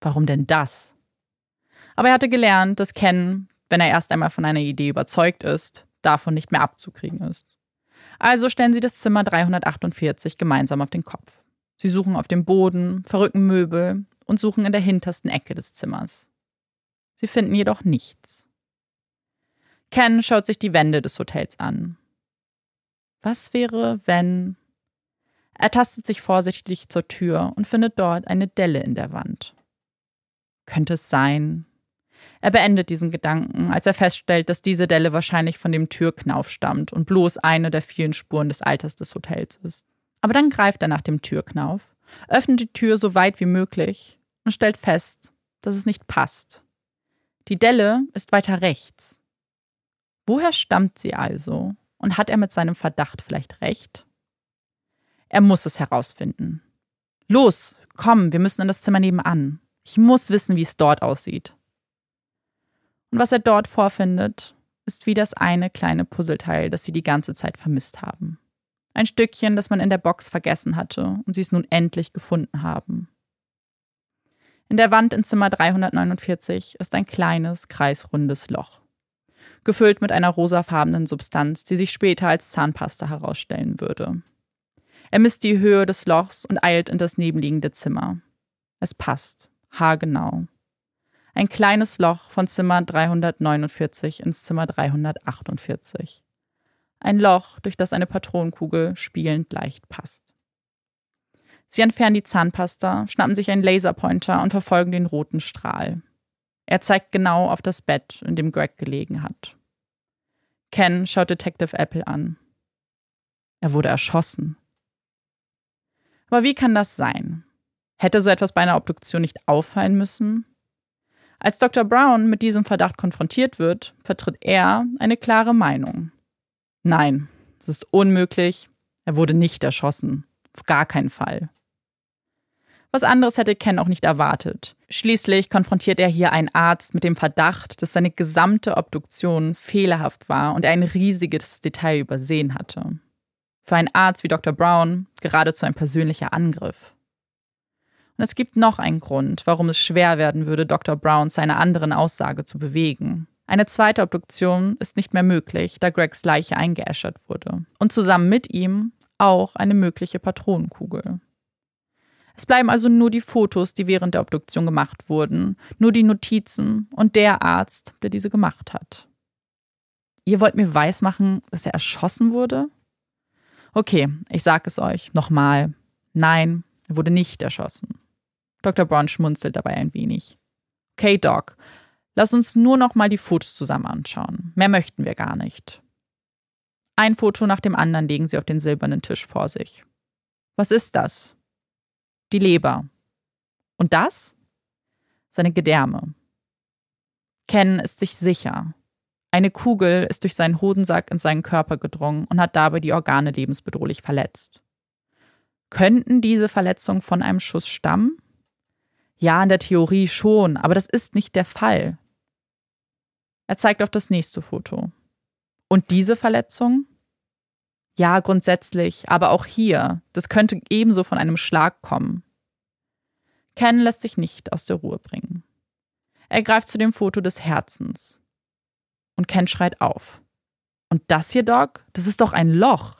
Warum denn das? Aber er hatte gelernt, dass Ken, wenn er erst einmal von einer Idee überzeugt ist, davon nicht mehr abzukriegen ist. Also stellen sie das Zimmer 348 gemeinsam auf den Kopf. Sie suchen auf dem Boden, verrücken Möbel und suchen in der hintersten Ecke des Zimmers. Sie finden jedoch nichts. Ken schaut sich die Wände des Hotels an. Was wäre, wenn. Er tastet sich vorsichtig zur Tür und findet dort eine Delle in der Wand. Könnte es sein, er beendet diesen Gedanken, als er feststellt, dass diese Delle wahrscheinlich von dem Türknauf stammt und bloß eine der vielen Spuren des Alters des Hotels ist. Aber dann greift er nach dem Türknauf, öffnet die Tür so weit wie möglich und stellt fest, dass es nicht passt. Die Delle ist weiter rechts. Woher stammt sie also? Und hat er mit seinem Verdacht vielleicht recht? Er muss es herausfinden. Los, komm, wir müssen in das Zimmer nebenan. Ich muss wissen, wie es dort aussieht. Und was er dort vorfindet, ist wie das eine kleine Puzzleteil, das sie die ganze Zeit vermisst haben. Ein Stückchen, das man in der Box vergessen hatte und sie es nun endlich gefunden haben. In der Wand in Zimmer 349 ist ein kleines, kreisrundes Loch. Gefüllt mit einer rosafarbenen Substanz, die sich später als Zahnpasta herausstellen würde. Er misst die Höhe des Lochs und eilt in das nebenliegende Zimmer. Es passt, haargenau ein kleines Loch von Zimmer 349 ins Zimmer 348. Ein Loch, durch das eine Patronenkugel spielend leicht passt. Sie entfernen die Zahnpasta, schnappen sich einen Laserpointer und verfolgen den roten Strahl. Er zeigt genau auf das Bett, in dem Greg gelegen hat. Ken schaut Detective Apple an. Er wurde erschossen. Aber wie kann das sein? Hätte so etwas bei einer Obduktion nicht auffallen müssen? Als Dr. Brown mit diesem Verdacht konfrontiert wird, vertritt er eine klare Meinung. Nein, es ist unmöglich. Er wurde nicht erschossen. Auf gar keinen Fall. Was anderes hätte Ken auch nicht erwartet. Schließlich konfrontiert er hier einen Arzt mit dem Verdacht, dass seine gesamte Obduktion fehlerhaft war und er ein riesiges Detail übersehen hatte. Für einen Arzt wie Dr. Brown geradezu ein persönlicher Angriff. Und es gibt noch einen Grund, warum es schwer werden würde, Dr. Brown zu einer anderen Aussage zu bewegen. Eine zweite Obduktion ist nicht mehr möglich, da Gregs Leiche eingeäschert wurde. Und zusammen mit ihm auch eine mögliche Patronenkugel. Es bleiben also nur die Fotos, die während der Obduktion gemacht wurden, nur die Notizen und der Arzt, der diese gemacht hat. Ihr wollt mir weismachen, dass er erschossen wurde? Okay, ich sag es euch nochmal. Nein, er wurde nicht erschossen. Dr. Brown schmunzelt dabei ein wenig. Okay, Doc, lass uns nur noch mal die Fotos zusammen anschauen. Mehr möchten wir gar nicht. Ein Foto nach dem anderen legen sie auf den silbernen Tisch vor sich. Was ist das? Die Leber. Und das? Seine Gedärme. Ken ist sich sicher. Eine Kugel ist durch seinen Hodensack in seinen Körper gedrungen und hat dabei die Organe lebensbedrohlich verletzt. Könnten diese Verletzungen von einem Schuss stammen? Ja, in der Theorie schon, aber das ist nicht der Fall. Er zeigt auf das nächste Foto. Und diese Verletzung? Ja, grundsätzlich, aber auch hier, das könnte ebenso von einem Schlag kommen. Ken lässt sich nicht aus der Ruhe bringen. Er greift zu dem Foto des Herzens. Und Ken schreit auf. Und das hier, Doc? Das ist doch ein Loch.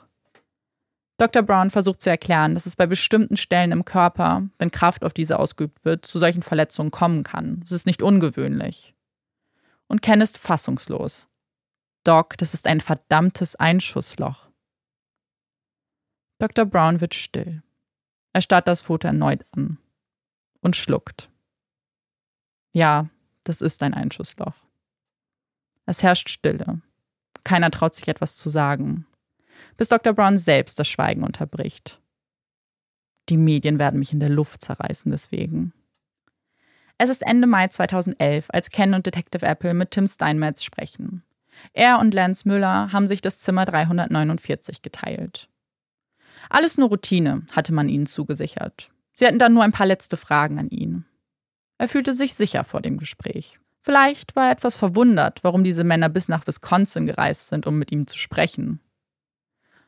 Dr. Brown versucht zu erklären, dass es bei bestimmten Stellen im Körper, wenn Kraft auf diese ausgeübt wird, zu solchen Verletzungen kommen kann. Das ist nicht ungewöhnlich. Und Ken ist fassungslos. Doc, das ist ein verdammtes Einschussloch. Dr. Brown wird still. Er starrt das Foto erneut an und schluckt. Ja, das ist ein Einschussloch. Es herrscht Stille. Keiner traut sich etwas zu sagen, bis Dr. Brown selbst das Schweigen unterbricht. Die Medien werden mich in der Luft zerreißen deswegen. Es ist Ende Mai 2011, als Ken und Detective Apple mit Tim Steinmetz sprechen. Er und Lance Müller haben sich das Zimmer 349 geteilt. Alles nur Routine, hatte man ihnen zugesichert. Sie hatten dann nur ein paar letzte Fragen an ihn. Er fühlte sich sicher vor dem Gespräch. Vielleicht war er etwas verwundert, warum diese Männer bis nach Wisconsin gereist sind, um mit ihm zu sprechen.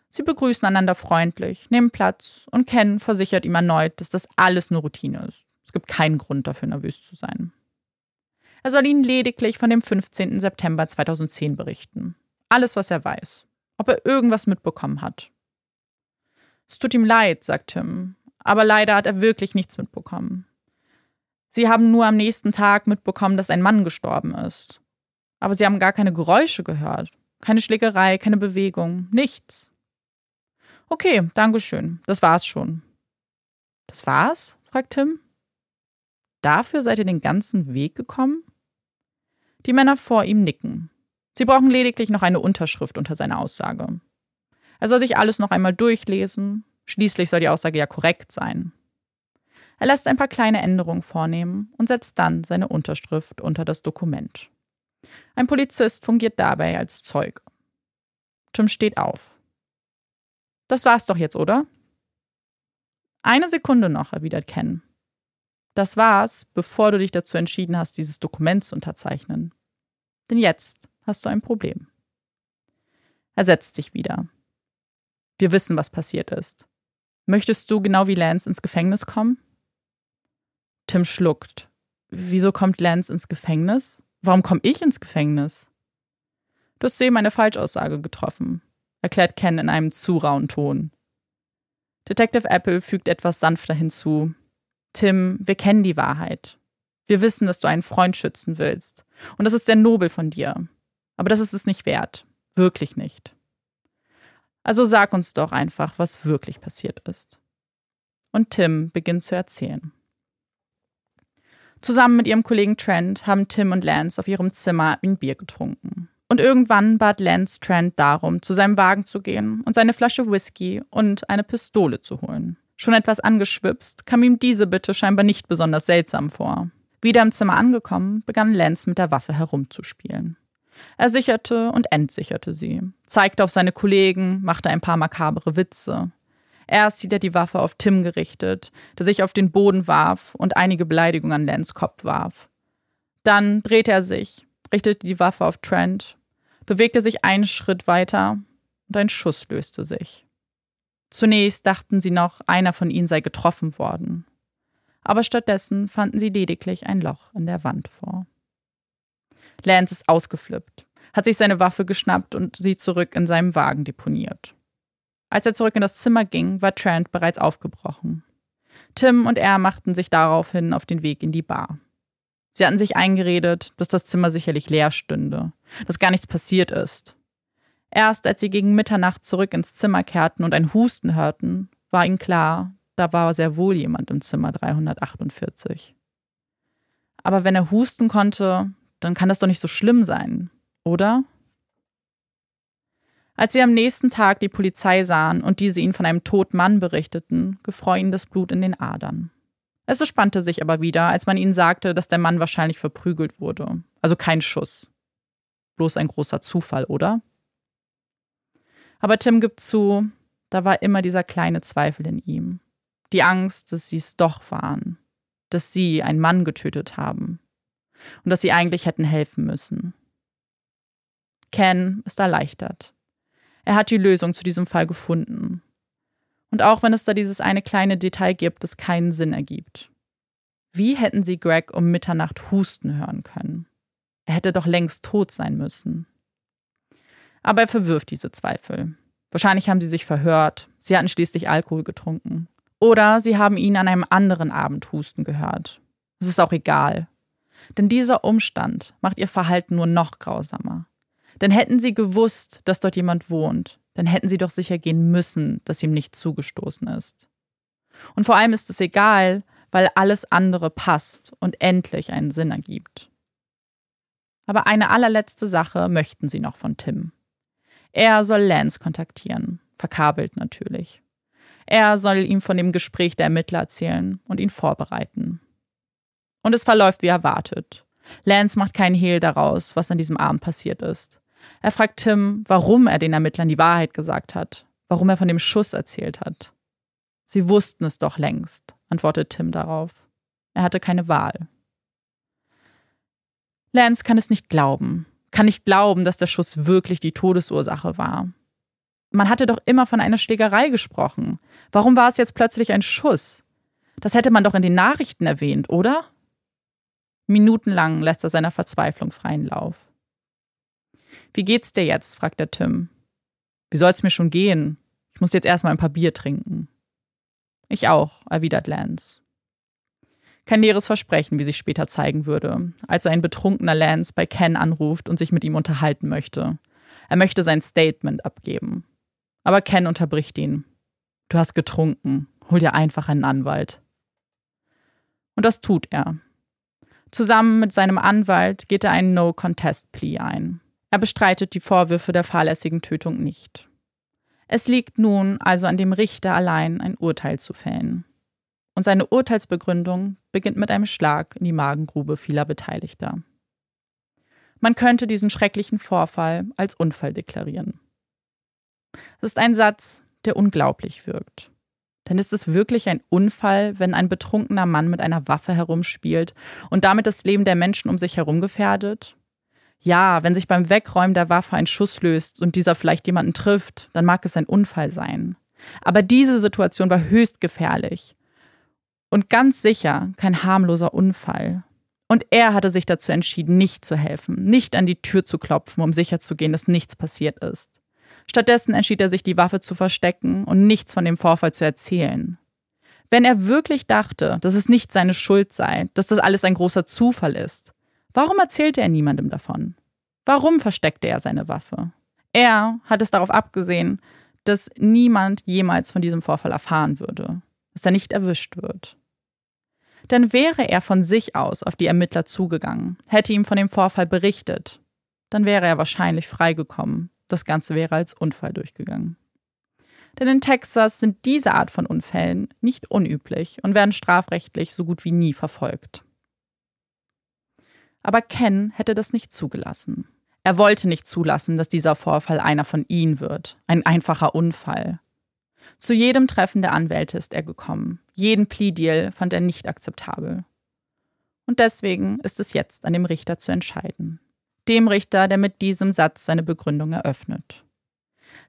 Sie begrüßen einander freundlich, nehmen Platz und Ken versichert ihm erneut, dass das alles nur Routine ist. Es gibt keinen Grund dafür, nervös zu sein. Er soll ihnen lediglich von dem 15. September 2010 berichten. Alles, was er weiß. Ob er irgendwas mitbekommen hat. Es tut ihm leid, sagt Tim, aber leider hat er wirklich nichts mitbekommen. Sie haben nur am nächsten Tag mitbekommen, dass ein Mann gestorben ist. Aber sie haben gar keine Geräusche gehört. Keine Schlägerei, keine Bewegung, nichts. Okay, Dankeschön. Das war's schon. Das war's? fragt Tim. Dafür seid ihr den ganzen Weg gekommen? Die Männer vor ihm nicken. Sie brauchen lediglich noch eine Unterschrift unter seine Aussage. Er soll sich alles noch einmal durchlesen. Schließlich soll die Aussage ja korrekt sein. Er lässt ein paar kleine Änderungen vornehmen und setzt dann seine Unterschrift unter das Dokument. Ein Polizist fungiert dabei als Zeuge. Tim steht auf. Das war's doch jetzt, oder? Eine Sekunde noch, erwidert Ken. Das war's, bevor du dich dazu entschieden hast, dieses Dokument zu unterzeichnen. Denn jetzt hast du ein Problem. Er setzt sich wieder. Wir wissen, was passiert ist. Möchtest du genau wie Lance ins Gefängnis kommen? Tim schluckt. Wieso kommt Lance ins Gefängnis? Warum komme ich ins Gefängnis? Du hast eben eine Falschaussage getroffen, erklärt Ken in einem zu rauen Ton. Detective Apple fügt etwas sanfter hinzu. Tim, wir kennen die Wahrheit. Wir wissen, dass du einen Freund schützen willst. Und das ist sehr nobel von dir. Aber das ist es nicht wert. Wirklich nicht. Also sag uns doch einfach, was wirklich passiert ist. Und Tim beginnt zu erzählen. Zusammen mit ihrem Kollegen Trent haben Tim und Lance auf ihrem Zimmer ein Bier getrunken. Und irgendwann bat Lance Trent darum, zu seinem Wagen zu gehen und seine Flasche Whisky und eine Pistole zu holen. Schon etwas angeschwipst, kam ihm diese Bitte scheinbar nicht besonders seltsam vor. Wieder im Zimmer angekommen, begann Lance mit der Waffe herumzuspielen. Er sicherte und entsicherte sie, zeigte auf seine Kollegen, machte ein paar makabere Witze. Erst hielt er die Waffe auf Tim gerichtet, der sich auf den Boden warf und einige Beleidigungen an Lance Kopf warf. Dann drehte er sich, richtete die Waffe auf Trent, bewegte sich einen Schritt weiter und ein Schuss löste sich. Zunächst dachten sie noch, einer von ihnen sei getroffen worden. Aber stattdessen fanden sie lediglich ein Loch in der Wand vor. Lance ist ausgeflippt, hat sich seine Waffe geschnappt und sie zurück in seinem Wagen deponiert. Als er zurück in das Zimmer ging, war Trent bereits aufgebrochen. Tim und er machten sich daraufhin auf den Weg in die Bar. Sie hatten sich eingeredet, dass das Zimmer sicherlich leer stünde, dass gar nichts passiert ist. Erst als sie gegen Mitternacht zurück ins Zimmer kehrten und ein Husten hörten, war ihnen klar, da war sehr wohl jemand im Zimmer 348. Aber wenn er husten konnte, dann kann das doch nicht so schlimm sein, oder? Als sie am nächsten Tag die Polizei sahen und diese ihnen von einem toten Mann berichteten, gefror ihnen das Blut in den Adern. Es spannte sich aber wieder, als man ihnen sagte, dass der Mann wahrscheinlich verprügelt wurde. Also kein Schuss. Bloß ein großer Zufall, oder? Aber Tim gibt zu, da war immer dieser kleine Zweifel in ihm. Die Angst, dass sie es doch waren. Dass sie einen Mann getötet haben. Und dass sie eigentlich hätten helfen müssen. Ken ist erleichtert. Er hat die Lösung zu diesem Fall gefunden. Und auch wenn es da dieses eine kleine Detail gibt, das keinen Sinn ergibt. Wie hätten sie Greg um Mitternacht husten hören können? Er hätte doch längst tot sein müssen. Aber er verwirft diese Zweifel. Wahrscheinlich haben sie sich verhört, sie hatten schließlich Alkohol getrunken. Oder sie haben ihn an einem anderen Abend husten gehört. Es ist auch egal. Denn dieser Umstand macht ihr Verhalten nur noch grausamer. Denn hätten sie gewusst, dass dort jemand wohnt, dann hätten sie doch sicher gehen müssen, dass ihm nicht zugestoßen ist. Und vor allem ist es egal, weil alles andere passt und endlich einen Sinn ergibt. Aber eine allerletzte Sache möchten sie noch von Tim. Er soll Lance kontaktieren, verkabelt natürlich. Er soll ihm von dem Gespräch der Ermittler erzählen und ihn vorbereiten. Und es verläuft wie erwartet. Lance macht keinen Hehl daraus, was an diesem Abend passiert ist. Er fragt Tim, warum er den Ermittlern die Wahrheit gesagt hat, warum er von dem Schuss erzählt hat. Sie wussten es doch längst, antwortet Tim darauf. Er hatte keine Wahl. Lance kann es nicht glauben, kann nicht glauben, dass der Schuss wirklich die Todesursache war. Man hatte doch immer von einer Schlägerei gesprochen. Warum war es jetzt plötzlich ein Schuss? Das hätte man doch in den Nachrichten erwähnt, oder? Minutenlang lässt er seiner Verzweiflung freien Lauf. Wie geht's dir jetzt? fragt der Tim. Wie soll's mir schon gehen? Ich muss jetzt erstmal ein paar Bier trinken. Ich auch, erwidert Lance. Kein leeres Versprechen, wie sich später zeigen würde, als ein betrunkener Lance bei Ken anruft und sich mit ihm unterhalten möchte. Er möchte sein Statement abgeben. Aber Ken unterbricht ihn. Du hast getrunken. Hol dir einfach einen Anwalt. Und das tut er. Zusammen mit seinem Anwalt geht er einen No-Contest-Plea ein. Er bestreitet die Vorwürfe der fahrlässigen Tötung nicht. Es liegt nun also an dem Richter allein, ein Urteil zu fällen. Und seine Urteilsbegründung beginnt mit einem Schlag in die Magengrube vieler Beteiligter. Man könnte diesen schrecklichen Vorfall als Unfall deklarieren. Es ist ein Satz, der unglaublich wirkt. Denn ist es wirklich ein Unfall, wenn ein betrunkener Mann mit einer Waffe herumspielt und damit das Leben der Menschen um sich herum gefährdet? Ja, wenn sich beim Wegräumen der Waffe ein Schuss löst und dieser vielleicht jemanden trifft, dann mag es ein Unfall sein. Aber diese Situation war höchst gefährlich. Und ganz sicher kein harmloser Unfall. Und er hatte sich dazu entschieden, nicht zu helfen, nicht an die Tür zu klopfen, um sicherzugehen, dass nichts passiert ist. Stattdessen entschied er sich, die Waffe zu verstecken und nichts von dem Vorfall zu erzählen. Wenn er wirklich dachte, dass es nicht seine Schuld sei, dass das alles ein großer Zufall ist, warum erzählte er niemandem davon? Warum versteckte er seine Waffe? Er hat es darauf abgesehen, dass niemand jemals von diesem Vorfall erfahren würde, dass er nicht erwischt wird. Denn wäre er von sich aus auf die Ermittler zugegangen, hätte ihm von dem Vorfall berichtet, dann wäre er wahrscheinlich freigekommen das Ganze wäre als Unfall durchgegangen. Denn in Texas sind diese Art von Unfällen nicht unüblich und werden strafrechtlich so gut wie nie verfolgt. Aber Ken hätte das nicht zugelassen. Er wollte nicht zulassen, dass dieser Vorfall einer von ihnen wird, ein einfacher Unfall. Zu jedem Treffen der Anwälte ist er gekommen. Jeden Plea-Deal fand er nicht akzeptabel. Und deswegen ist es jetzt an dem Richter zu entscheiden dem Richter, der mit diesem Satz seine Begründung eröffnet.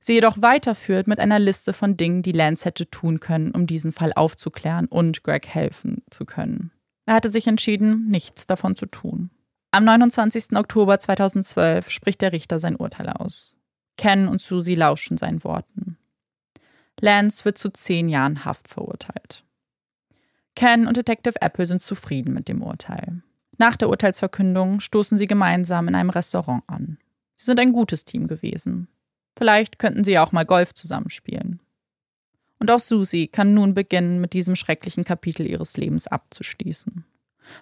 Sie jedoch weiterführt mit einer Liste von Dingen, die Lance hätte tun können, um diesen Fall aufzuklären und Greg helfen zu können. Er hatte sich entschieden, nichts davon zu tun. Am 29. Oktober 2012 spricht der Richter sein Urteil aus. Ken und Susie lauschen seinen Worten. Lance wird zu zehn Jahren Haft verurteilt. Ken und Detective Apple sind zufrieden mit dem Urteil. Nach der Urteilsverkündung stoßen sie gemeinsam in einem Restaurant an. Sie sind ein gutes Team gewesen. Vielleicht könnten sie auch mal Golf zusammenspielen. Und auch Susie kann nun beginnen, mit diesem schrecklichen Kapitel ihres Lebens abzuschließen.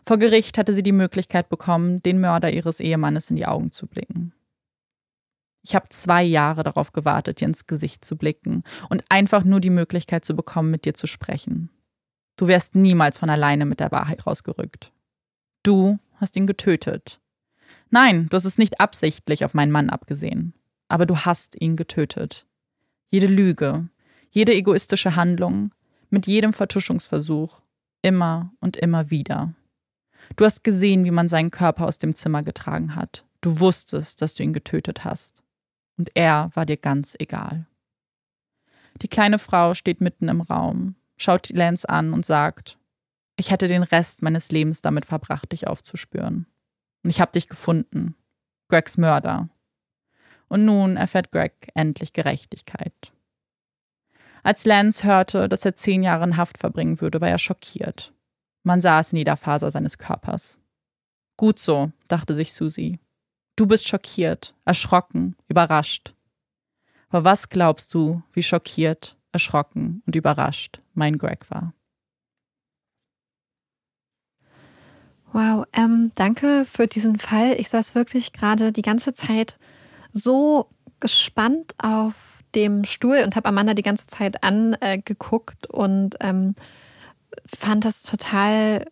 Vor Gericht hatte sie die Möglichkeit bekommen, den Mörder ihres Ehemannes in die Augen zu blicken. Ich habe zwei Jahre darauf gewartet, dir ins Gesicht zu blicken und einfach nur die Möglichkeit zu bekommen, mit dir zu sprechen. Du wärst niemals von alleine mit der Wahrheit rausgerückt. Du hast ihn getötet. Nein, du hast es nicht absichtlich auf meinen Mann abgesehen. Aber du hast ihn getötet. Jede Lüge, jede egoistische Handlung, mit jedem Vertuschungsversuch, immer und immer wieder. Du hast gesehen, wie man seinen Körper aus dem Zimmer getragen hat. Du wusstest, dass du ihn getötet hast. Und er war dir ganz egal. Die kleine Frau steht mitten im Raum, schaut Lance an und sagt, ich hätte den Rest meines Lebens damit verbracht, dich aufzuspüren. Und ich habe dich gefunden. Gregs Mörder. Und nun erfährt Greg endlich Gerechtigkeit. Als Lance hörte, dass er zehn Jahre in Haft verbringen würde, war er schockiert. Man sah es in jeder Faser seines Körpers. Gut so, dachte sich Susie. Du bist schockiert, erschrocken, überrascht. Aber was glaubst du, wie schockiert, erschrocken und überrascht mein Greg war? Wow, ähm, danke für diesen Fall. Ich saß wirklich gerade die ganze Zeit so gespannt auf dem Stuhl und habe Amanda die ganze Zeit angeguckt äh, und ähm, fand das total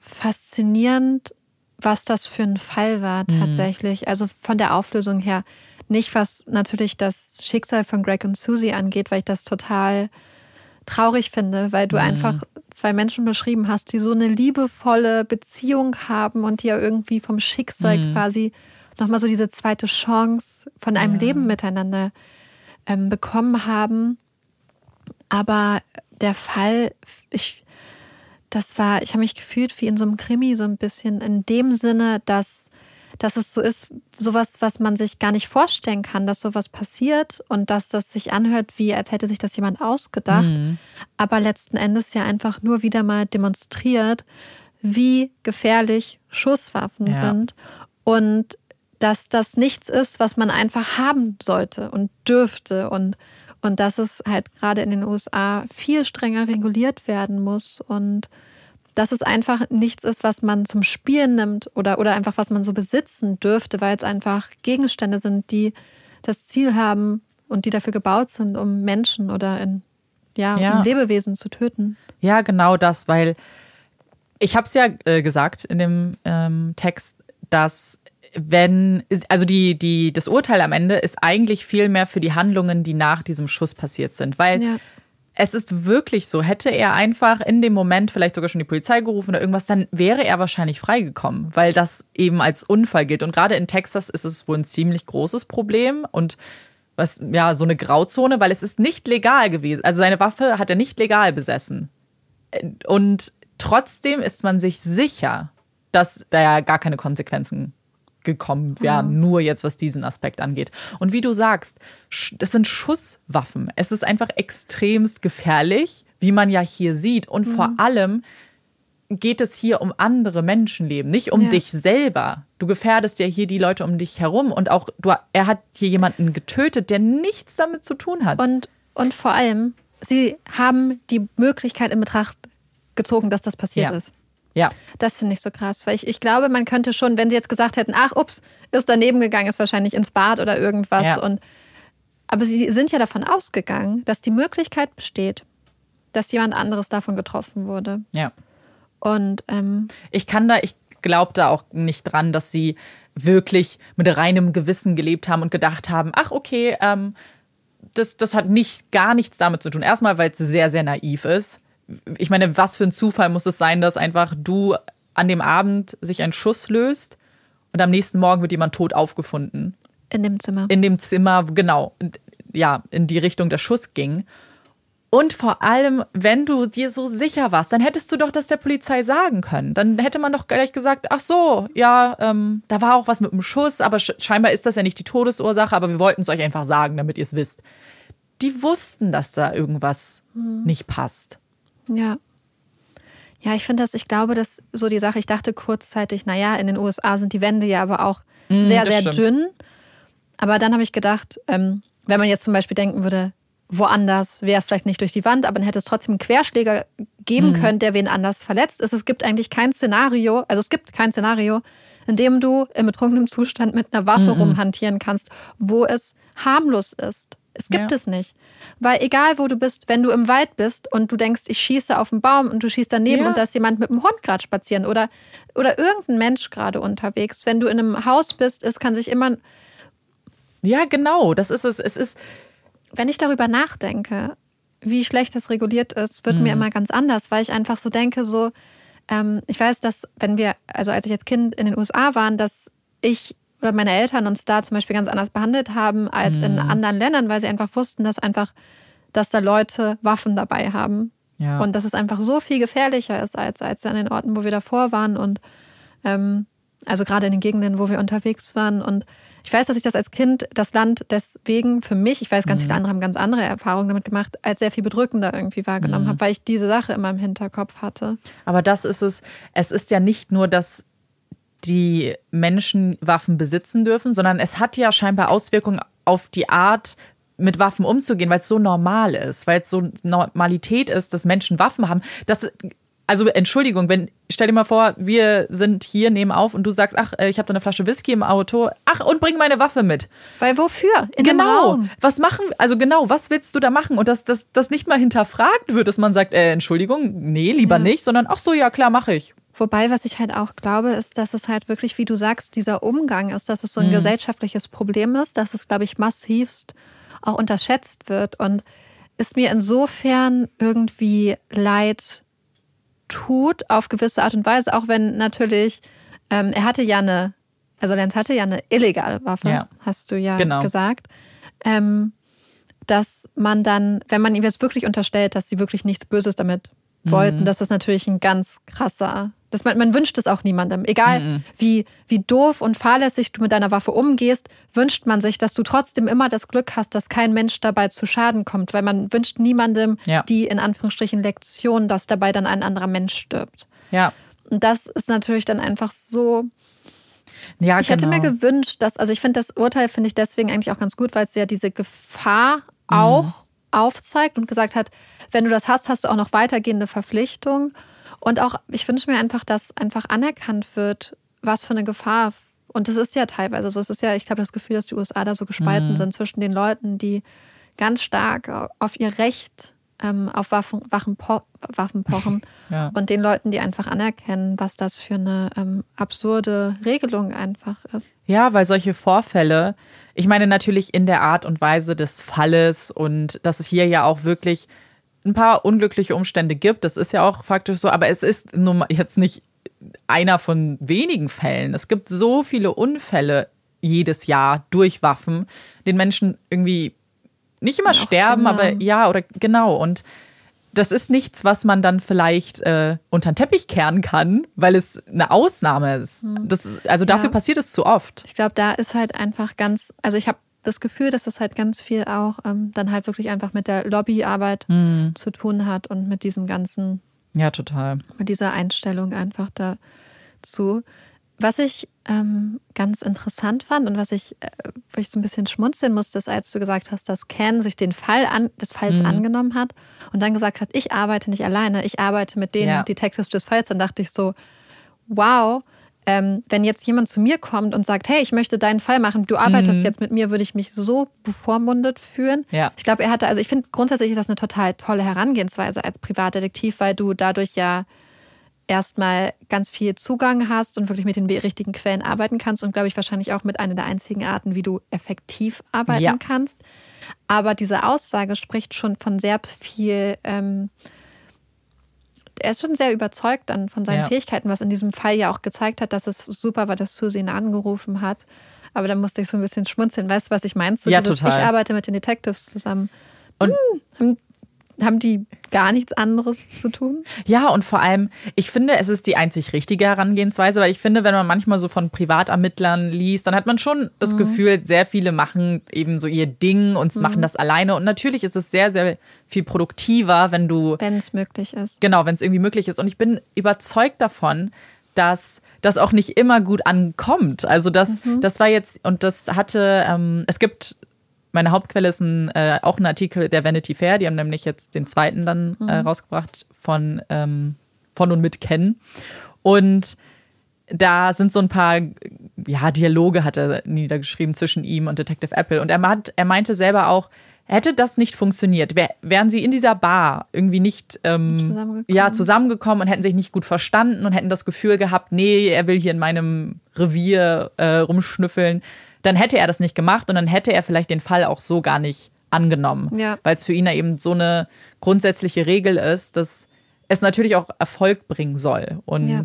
faszinierend, was das für ein Fall war mhm. tatsächlich. Mhm. Also von der Auflösung her. Nicht, was natürlich das Schicksal von Greg und Susie angeht, weil ich das total traurig finde, weil du mhm. einfach zwei Menschen beschrieben hast, die so eine liebevolle Beziehung haben und die ja irgendwie vom Schicksal mhm. quasi nochmal so diese zweite Chance von einem ja. Leben miteinander ähm, bekommen haben. Aber der Fall, ich, das war, ich habe mich gefühlt wie in so einem Krimi, so ein bisschen in dem Sinne, dass, dass es so ist, sowas, was man sich gar nicht vorstellen kann, dass sowas passiert und dass das sich anhört, wie als hätte sich das jemand ausgedacht, mhm. aber letzten Endes ja einfach nur wieder mal demonstriert, wie gefährlich Schusswaffen ja. sind und dass das nichts ist, was man einfach haben sollte und dürfte und und dass es halt gerade in den USA viel strenger reguliert werden muss und dass es einfach nichts ist, was man zum Spielen nimmt oder, oder einfach was man so besitzen dürfte, weil es einfach Gegenstände sind, die das Ziel haben und die dafür gebaut sind, um Menschen oder in, ja, ja. Um Lebewesen zu töten. Ja, genau das, weil ich habe es ja äh, gesagt in dem ähm, Text, dass wenn, also die, die, das Urteil am Ende ist eigentlich viel mehr für die Handlungen, die nach diesem Schuss passiert sind. Weil ja. es ist wirklich so, hätte er einfach in dem Moment vielleicht sogar schon die Polizei gerufen oder irgendwas, dann wäre er wahrscheinlich freigekommen, weil das eben als Unfall gilt. Und gerade in Texas ist es wohl ein ziemlich großes Problem und was, ja, so eine Grauzone, weil es ist nicht legal gewesen. Also seine Waffe hat er nicht legal besessen. Und trotzdem ist man sich sicher, dass da ja gar keine Konsequenzen gekommen wären, ja. nur jetzt, was diesen Aspekt angeht. Und wie du sagst, das sind Schusswaffen. Es ist einfach extremst gefährlich, wie man ja hier sieht. Und mhm. vor allem geht es hier um andere Menschenleben, nicht um ja. dich selber. Du gefährdest ja hier die Leute um dich herum und auch du, er hat hier jemanden getötet, der nichts damit zu tun hat. Und, und vor allem, sie haben die Möglichkeit in Betracht gezogen, dass das passiert ja. ist. Ja. Das finde ich so krass, weil ich, ich glaube, man könnte schon, wenn sie jetzt gesagt hätten, ach, ups, ist daneben gegangen, ist wahrscheinlich ins Bad oder irgendwas. Ja. Und, aber sie sind ja davon ausgegangen, dass die Möglichkeit besteht, dass jemand anderes davon getroffen wurde. Ja. Und ähm, ich kann da, ich glaube da auch nicht dran, dass sie wirklich mit reinem Gewissen gelebt haben und gedacht haben, ach, okay, ähm, das, das hat nicht gar nichts damit zu tun. Erstmal, weil es sehr, sehr naiv ist ich meine, was für ein Zufall muss es sein, dass einfach du an dem Abend sich ein Schuss löst und am nächsten Morgen wird jemand tot aufgefunden. In dem Zimmer. In dem Zimmer, genau. Ja, in die Richtung der Schuss ging. Und vor allem, wenn du dir so sicher warst, dann hättest du doch das der Polizei sagen können. Dann hätte man doch gleich gesagt, ach so, ja, ähm, da war auch was mit dem Schuss, aber scheinbar ist das ja nicht die Todesursache, aber wir wollten es euch einfach sagen, damit ihr es wisst. Die wussten, dass da irgendwas hm. nicht passt. Ja. Ja, ich finde das, ich glaube, dass so die Sache, ich dachte kurzzeitig, naja, in den USA sind die Wände ja aber auch mm, sehr, sehr stimmt. dünn. Aber dann habe ich gedacht, ähm, wenn man jetzt zum Beispiel denken würde, woanders wäre es vielleicht nicht durch die Wand, aber dann hätte es trotzdem einen Querschläger geben mhm. können, der wen anders verletzt. Es, es gibt eigentlich kein Szenario, also es gibt kein Szenario, in dem du im betrunkenen Zustand mit einer Waffe mhm. rumhantieren kannst, wo es harmlos ist. Es gibt ja. es nicht. Weil egal wo du bist, wenn du im Wald bist und du denkst, ich schieße auf den Baum und du schießt daneben ja. und da ist jemand mit dem Hund gerade spazieren oder, oder irgendein Mensch gerade unterwegs. Wenn du in einem Haus bist, es kann sich immer. Ja, genau, das ist es. Es ist. Wenn ich darüber nachdenke, wie schlecht das reguliert ist, wird mhm. mir immer ganz anders, weil ich einfach so denke, so, ähm, ich weiß, dass wenn wir, also als ich als Kind in den USA waren, dass ich oder meine Eltern uns da zum Beispiel ganz anders behandelt haben als mhm. in anderen Ländern, weil sie einfach wussten, dass einfach, dass da Leute Waffen dabei haben. Ja. Und dass es einfach so viel gefährlicher ist als, als an den Orten, wo wir davor waren. Und ähm, also gerade in den Gegenden, wo wir unterwegs waren. Und ich weiß, dass ich das als Kind, das Land deswegen für mich, ich weiß, ganz mhm. viele andere haben ganz andere Erfahrungen damit gemacht, als sehr viel bedrückender irgendwie wahrgenommen mhm. habe, weil ich diese Sache immer im Hinterkopf hatte. Aber das ist es, es ist ja nicht nur das die Menschen Waffen besitzen dürfen, sondern es hat ja scheinbar Auswirkungen auf die Art, mit Waffen umzugehen, weil es so normal ist, weil es so Normalität ist, dass Menschen Waffen haben. Das also Entschuldigung, wenn stell dir mal vor, wir sind hier nehmen auf und du sagst, ach, äh, ich habe da eine Flasche Whisky im Auto. Ach, und bring meine Waffe mit. Weil wofür? In genau. Was machen, also genau, was willst du da machen? Und dass das, das nicht mal hinterfragt wird, dass man sagt, äh, Entschuldigung, nee, lieber ja. nicht, sondern ach so, ja klar, mache ich. Wobei, was ich halt auch glaube, ist, dass es halt wirklich, wie du sagst, dieser Umgang ist, dass es so ein mhm. gesellschaftliches Problem ist, dass es, glaube ich, massivst auch unterschätzt wird und ist mir insofern irgendwie leid tut auf gewisse Art und Weise, auch wenn natürlich, ähm, er hatte ja eine, also Lenz hatte ja eine illegale Waffe, ja. hast du ja genau. gesagt. Ähm, dass man dann, wenn man ihm jetzt wirklich unterstellt, dass sie wirklich nichts Böses damit wollten, mhm. dass das natürlich ein ganz krasser das, man, man wünscht es auch niemandem. Egal mhm. wie, wie doof und fahrlässig du mit deiner Waffe umgehst, wünscht man sich, dass du trotzdem immer das Glück hast, dass kein Mensch dabei zu Schaden kommt. Weil man wünscht niemandem ja. die in Anführungsstrichen Lektion, dass dabei dann ein anderer Mensch stirbt. Ja. Und das ist natürlich dann einfach so. Ja, ich genau. hätte mir genau. gewünscht, dass, also ich finde das Urteil finde ich deswegen eigentlich auch ganz gut, weil es ja diese Gefahr auch mhm. aufzeigt und gesagt hat, wenn du das hast, hast du auch noch weitergehende Verpflichtungen. Und auch, ich wünsche mir einfach, dass einfach anerkannt wird, was für eine Gefahr. Und das ist ja teilweise so. Es ist ja, ich glaube, das Gefühl, dass die USA da so gespalten mhm. sind zwischen den Leuten, die ganz stark auf ihr Recht ähm, auf Waffen, Waffen, Waffen pochen [laughs] ja. und den Leuten, die einfach anerkennen, was das für eine ähm, absurde Regelung einfach ist. Ja, weil solche Vorfälle, ich meine natürlich in der Art und Weise des Falles und dass es hier ja auch wirklich ein paar unglückliche Umstände gibt. Das ist ja auch faktisch so, aber es ist nun jetzt nicht einer von wenigen Fällen. Es gibt so viele Unfälle jedes Jahr durch Waffen, den Menschen irgendwie nicht immer sterben, Kinder. aber ja, oder genau. Und das ist nichts, was man dann vielleicht äh, unter den Teppich kehren kann, weil es eine Ausnahme ist. Hm. Das, also dafür ja. passiert es zu oft. Ich glaube, da ist halt einfach ganz, also ich habe das Gefühl, dass es halt ganz viel auch ähm, dann halt wirklich einfach mit der Lobbyarbeit mhm. zu tun hat und mit diesem ganzen. Ja, total. Mit dieser Einstellung einfach dazu. Was ich ähm, ganz interessant fand und was ich, äh, wo ich so ein bisschen schmunzeln musste, ist, als du gesagt hast, dass Ken sich den Fall an, des Falls mhm. angenommen hat und dann gesagt hat, ich arbeite nicht alleine, ich arbeite mit den ja. Detectives des Falls, dann dachte ich so, wow, wenn jetzt jemand zu mir kommt und sagt, hey, ich möchte deinen Fall machen, du arbeitest mhm. jetzt mit mir, würde ich mich so bevormundet fühlen. Ja. Ich glaube, er hatte, also ich finde grundsätzlich ist das eine total tolle Herangehensweise als Privatdetektiv, weil du dadurch ja erstmal ganz viel Zugang hast und wirklich mit den richtigen Quellen arbeiten kannst und glaube ich wahrscheinlich auch mit einer der einzigen Arten, wie du effektiv arbeiten ja. kannst. Aber diese Aussage spricht schon von sehr viel ähm, er ist schon sehr überzeugt dann von seinen ja. Fähigkeiten, was in diesem Fall ja auch gezeigt hat, dass es super war, dass Susi ihn angerufen hat. Aber da musste ich so ein bisschen schmunzeln. Weißt du, was ich meinst? ja, total. Ich arbeite mit den Detectives zusammen. Und hm, haben die gar nichts anderes zu tun? Ja, und vor allem, ich finde, es ist die einzig richtige Herangehensweise, weil ich finde, wenn man manchmal so von Privatermittlern liest, dann hat man schon das mhm. Gefühl, sehr viele machen eben so ihr Ding und mhm. machen das alleine. Und natürlich ist es sehr, sehr viel produktiver, wenn du. Wenn es möglich ist. Genau, wenn es irgendwie möglich ist. Und ich bin überzeugt davon, dass das auch nicht immer gut ankommt. Also das, mhm. das war jetzt, und das hatte, ähm, es gibt meine Hauptquelle ist ein, äh, auch ein Artikel der Vanity Fair. Die haben nämlich jetzt den zweiten dann äh, mhm. äh, rausgebracht von, ähm, von und mit Ken. Und da sind so ein paar ja, Dialoge, hat er niedergeschrieben zwischen ihm und Detective Apple. Und er, hat, er meinte selber auch, hätte das nicht funktioniert, wär, wären sie in dieser Bar irgendwie nicht ähm, zusammengekommen. Ja, zusammengekommen und hätten sich nicht gut verstanden und hätten das Gefühl gehabt, nee, er will hier in meinem Revier äh, rumschnüffeln, dann hätte er das nicht gemacht und dann hätte er vielleicht den Fall auch so gar nicht angenommen. Ja. Weil es für ihn ja eben so eine grundsätzliche Regel ist, dass es natürlich auch Erfolg bringen soll. Und ja.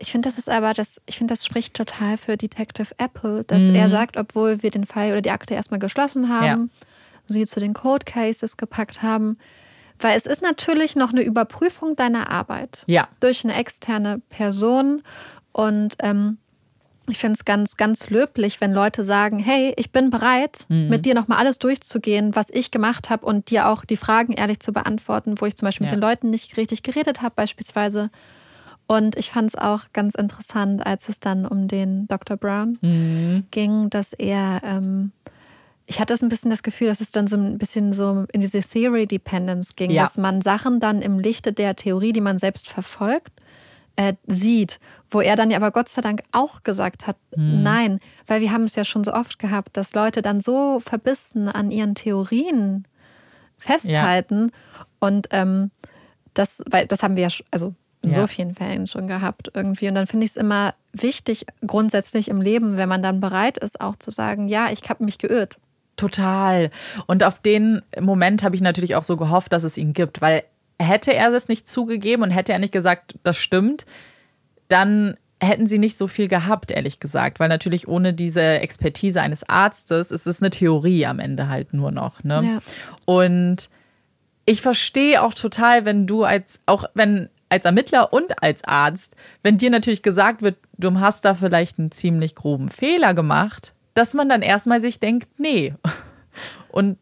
Ich finde, das ist aber, das, ich finde, das spricht total für Detective Apple, dass mhm. er sagt, obwohl wir den Fall oder die Akte erstmal geschlossen haben, ja. sie zu den Code Cases gepackt haben. Weil es ist natürlich noch eine Überprüfung deiner Arbeit ja. durch eine externe Person. Und ähm, ich finde es ganz, ganz löblich, wenn Leute sagen, hey, ich bin bereit, mhm. mit dir nochmal alles durchzugehen, was ich gemacht habe und dir auch die Fragen ehrlich zu beantworten, wo ich zum Beispiel ja. mit den Leuten nicht richtig geredet habe beispielsweise. Und ich fand es auch ganz interessant, als es dann um den Dr. Brown mhm. ging, dass er ähm, ich hatte ein bisschen das Gefühl, dass es dann so ein bisschen so in diese Theory Dependence ging, Ja. dass man Sachen dann im Lichte der Theorie, die man selbst verfolgt, äh, sieht. Wo er dann ja aber Gott sei Dank auch gesagt hat, Hm. nein, weil wir haben es ja schon so oft gehabt, dass Leute dann so verbissen an ihren Theorien festhalten und ähm, das, weil das haben wir ja, also in Ja. so vielen Fällen schon gehabt irgendwie. Und dann finde ich es immer wichtig, grundsätzlich im Leben, wenn man dann bereit ist, auch zu sagen, ja, ich habe mich geirrt. Total. Und auf den Moment habe ich natürlich auch so gehofft, dass es ihn gibt, weil hätte er es nicht zugegeben und hätte er nicht gesagt, das stimmt, dann hätten sie nicht so viel gehabt, ehrlich gesagt, weil natürlich ohne diese Expertise eines Arztes ist es eine Theorie am Ende halt nur noch. Ne? Ja. Und ich verstehe auch total, wenn du als, auch wenn als Ermittler und als Arzt, wenn dir natürlich gesagt wird, du hast da vielleicht einen ziemlich groben Fehler gemacht, dass man dann erstmal sich denkt, nee. [laughs] Und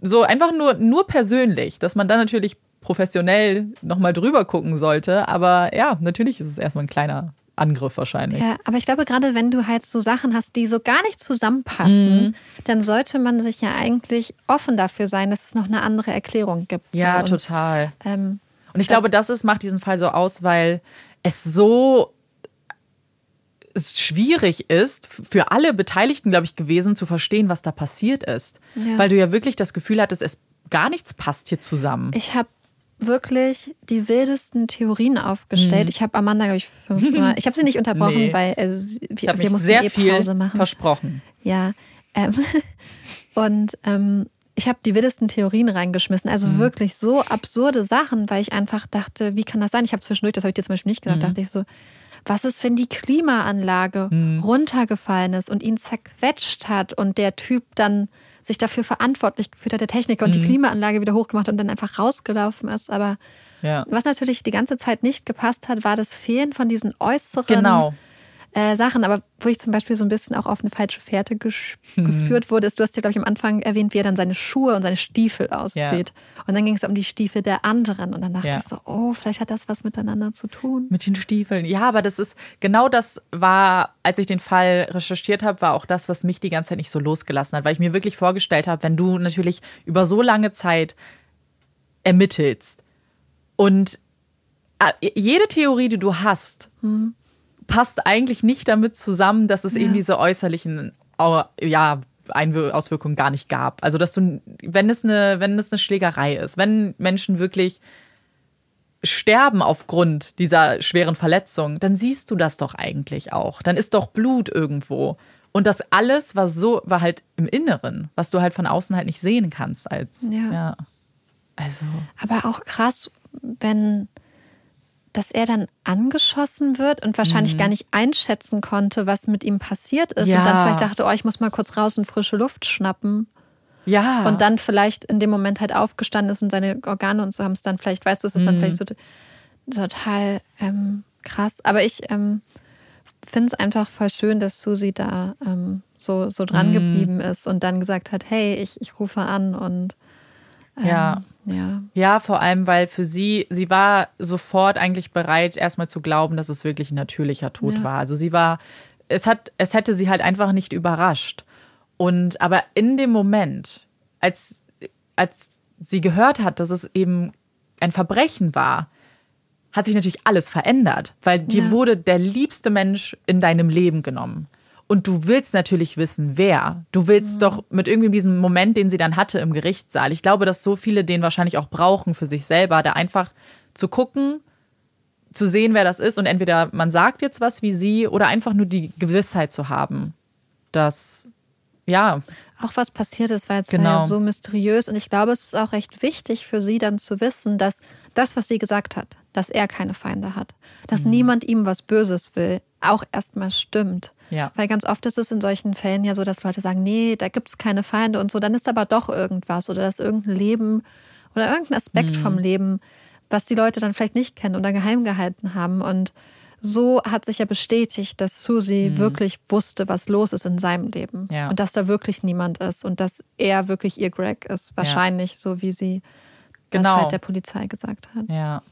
so einfach nur, nur persönlich, dass man dann natürlich professionell nochmal drüber gucken sollte. Aber ja, natürlich ist es erstmal ein kleiner Angriff wahrscheinlich. Ja, aber ich glaube, gerade wenn du halt so Sachen hast, die so gar nicht zusammenpassen, Mhm. dann sollte man sich ja eigentlich offen dafür sein, dass es noch eine andere Erklärung gibt. Ja, so. Und, total. Ähm, Und ich glaube, das ist, macht diesen Fall so aus, weil es so es schwierig ist, für alle Beteiligten, glaube ich, gewesen, zu verstehen, was da passiert ist. Ja. Weil du ja wirklich das Gefühl hattest, es gar nichts passt hier zusammen. ich habe wirklich die wildesten Theorien aufgestellt. Ich habe Amanda, glaube ich, fünfmal. Ich habe sie nicht [laughs] unterbrochen, Mhm. Nee. weil also, sie- Ich wir, wir mussten sehr eh viel Pause machen. versprochen. Ja. Ähm, [laughs] und ähm, ich habe die wildesten Theorien reingeschmissen. Also Mhm. wirklich so absurde Sachen, weil ich einfach dachte, wie kann das sein? Ich habe zwischendurch, das habe ich dir zum Beispiel nicht Mhm. gesagt, dachte ich so, was ist, wenn die Klimaanlage Mhm. runtergefallen ist und ihn zerquetscht hat und der Typ dann sich dafür verantwortlich gefühlt hat, der Techniker, und die Mhm. Klimaanlage wieder hochgemacht und dann einfach rausgelaufen ist. Aber Ja. was natürlich die ganze Zeit nicht gepasst hat, war das Fehlen von diesen äußeren Genau. Äh, Sachen, aber wo ich zum Beispiel so ein bisschen auch auf eine falsche Fährte gesch- geführt wurde, ist, du hast ja, glaube ich, am Anfang erwähnt, wie er dann seine Schuhe und seine Stiefel auszieht. Und dann ging es um die Stiefel der anderen. Und dann dachte Ja. ich so, oh, vielleicht hat das was miteinander zu tun. Mit den Stiefeln. Ja, aber das ist genau das war, als ich den Fall recherchiert habe, war auch das, was mich die ganze Zeit nicht so losgelassen hat, weil ich mir wirklich vorgestellt habe, wenn du natürlich über so lange Zeit ermittelst und äh, jede Theorie, die du hast, passt eigentlich nicht damit zusammen, dass es eben diese äußerlichen ja, Einwir Auswirkungen gar nicht gab. Also dass du, wenn es eine, wenn es eine Schlägerei ist, wenn Menschen wirklich sterben aufgrund dieser schweren Verletzung, dann siehst du das doch eigentlich auch. Dann ist doch Blut irgendwo. Und das alles war so, war halt im Inneren, was du halt von außen halt nicht sehen kannst als. Ja. Also. Aber auch krass, wenn dass er dann angeschossen wird und wahrscheinlich gar nicht einschätzen konnte, was mit ihm passiert ist. Mhm. Ja. Und dann vielleicht dachte, oh, ich muss mal kurz raus und frische Luft schnappen. Ja. und dann vielleicht in dem Moment halt aufgestanden ist und seine Organe und so haben es dann vielleicht, weißt du, es ist dann Mhm. vielleicht so t- total ähm, krass. Aber ich ähm, finde es einfach voll schön, dass Susi da ähm, so, so dran Mhm. geblieben ist und dann gesagt hat, hey, ich, ich rufe an und ähm, Ja. ja. Ja, vor allem, weil für sie, sie war sofort eigentlich bereit, erstmal zu glauben, dass es wirklich ein natürlicher Tod Ja. war. Also sie war, es hat, es hätte sie halt einfach nicht überrascht. Und aber in dem Moment, als, als sie gehört hat, dass es eben ein Verbrechen war, hat sich natürlich alles verändert, weil dir Ja. wurde der liebste Mensch in deinem Leben genommen. Und du willst natürlich wissen, wer. Du willst doch mit irgendwie diesem Moment, den sie dann hatte im Gerichtssaal. Ich glaube, dass so viele den wahrscheinlich auch brauchen für sich selber, da einfach zu gucken, zu sehen, wer das ist. Und entweder man sagt jetzt was wie sie oder einfach nur die Gewissheit zu haben, dass, ja, Auch was passiert ist, weil es Genau. war ja so mysteriös. Und ich glaube, es ist auch recht wichtig für sie dann zu wissen, dass das, was sie gesagt hat, dass er keine Feinde hat, dass Mhm. niemand ihm was Böses will, auch erstmal stimmt. Ja. Weil ganz oft ist es in solchen Fällen ja so, dass Leute sagen, nee, da gibt es keine Feinde und so, dann ist aber doch irgendwas oder dass irgendein Leben oder irgendein Aspekt Mhm. vom Leben, was die Leute dann vielleicht nicht kennen oder geheim gehalten haben. Und so hat sich ja bestätigt, dass Susi wirklich wusste, was los ist in seinem Leben. Mhm. Ja. Und dass da wirklich niemand ist und dass er wirklich ihr Greg ist. Wahrscheinlich so, wie sie Genau. das halt der Polizei gesagt hat. Ja.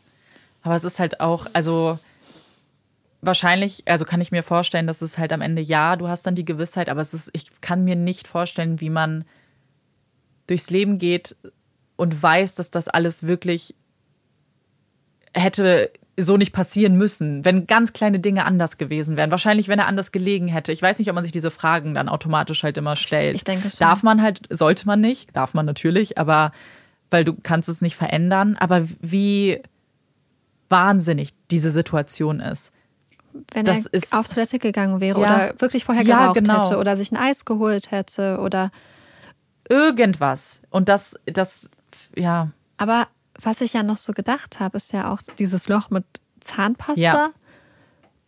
Aber es ist halt auch, also wahrscheinlich, also kann ich mir vorstellen, dass es halt am Ende, ja, du hast dann die Gewissheit, aber es ist, ich kann mir nicht vorstellen, wie man durchs Leben geht und weiß, dass das alles wirklich hätte so nicht passieren müssen, wenn ganz kleine Dinge anders gewesen wären. Wahrscheinlich, wenn er anders gelegen hätte. Ich weiß nicht, ob man sich diese Fragen dann automatisch halt immer stellt. Ich denke schon. Darf man halt, sollte man nicht, darf man natürlich, aber weil du kannst es nicht verändern. Aber wie wahnsinnig diese Situation ist. Wenn Das er ist- auf Toilette gegangen wäre Ja. oder wirklich vorher Ja, geraucht genau. hätte oder sich ein Eis geholt hätte oder Irgendwas. Und das, das, ja, aber was ich ja noch so gedacht habe, ist ja auch dieses Loch mit Zahnpasta Ja.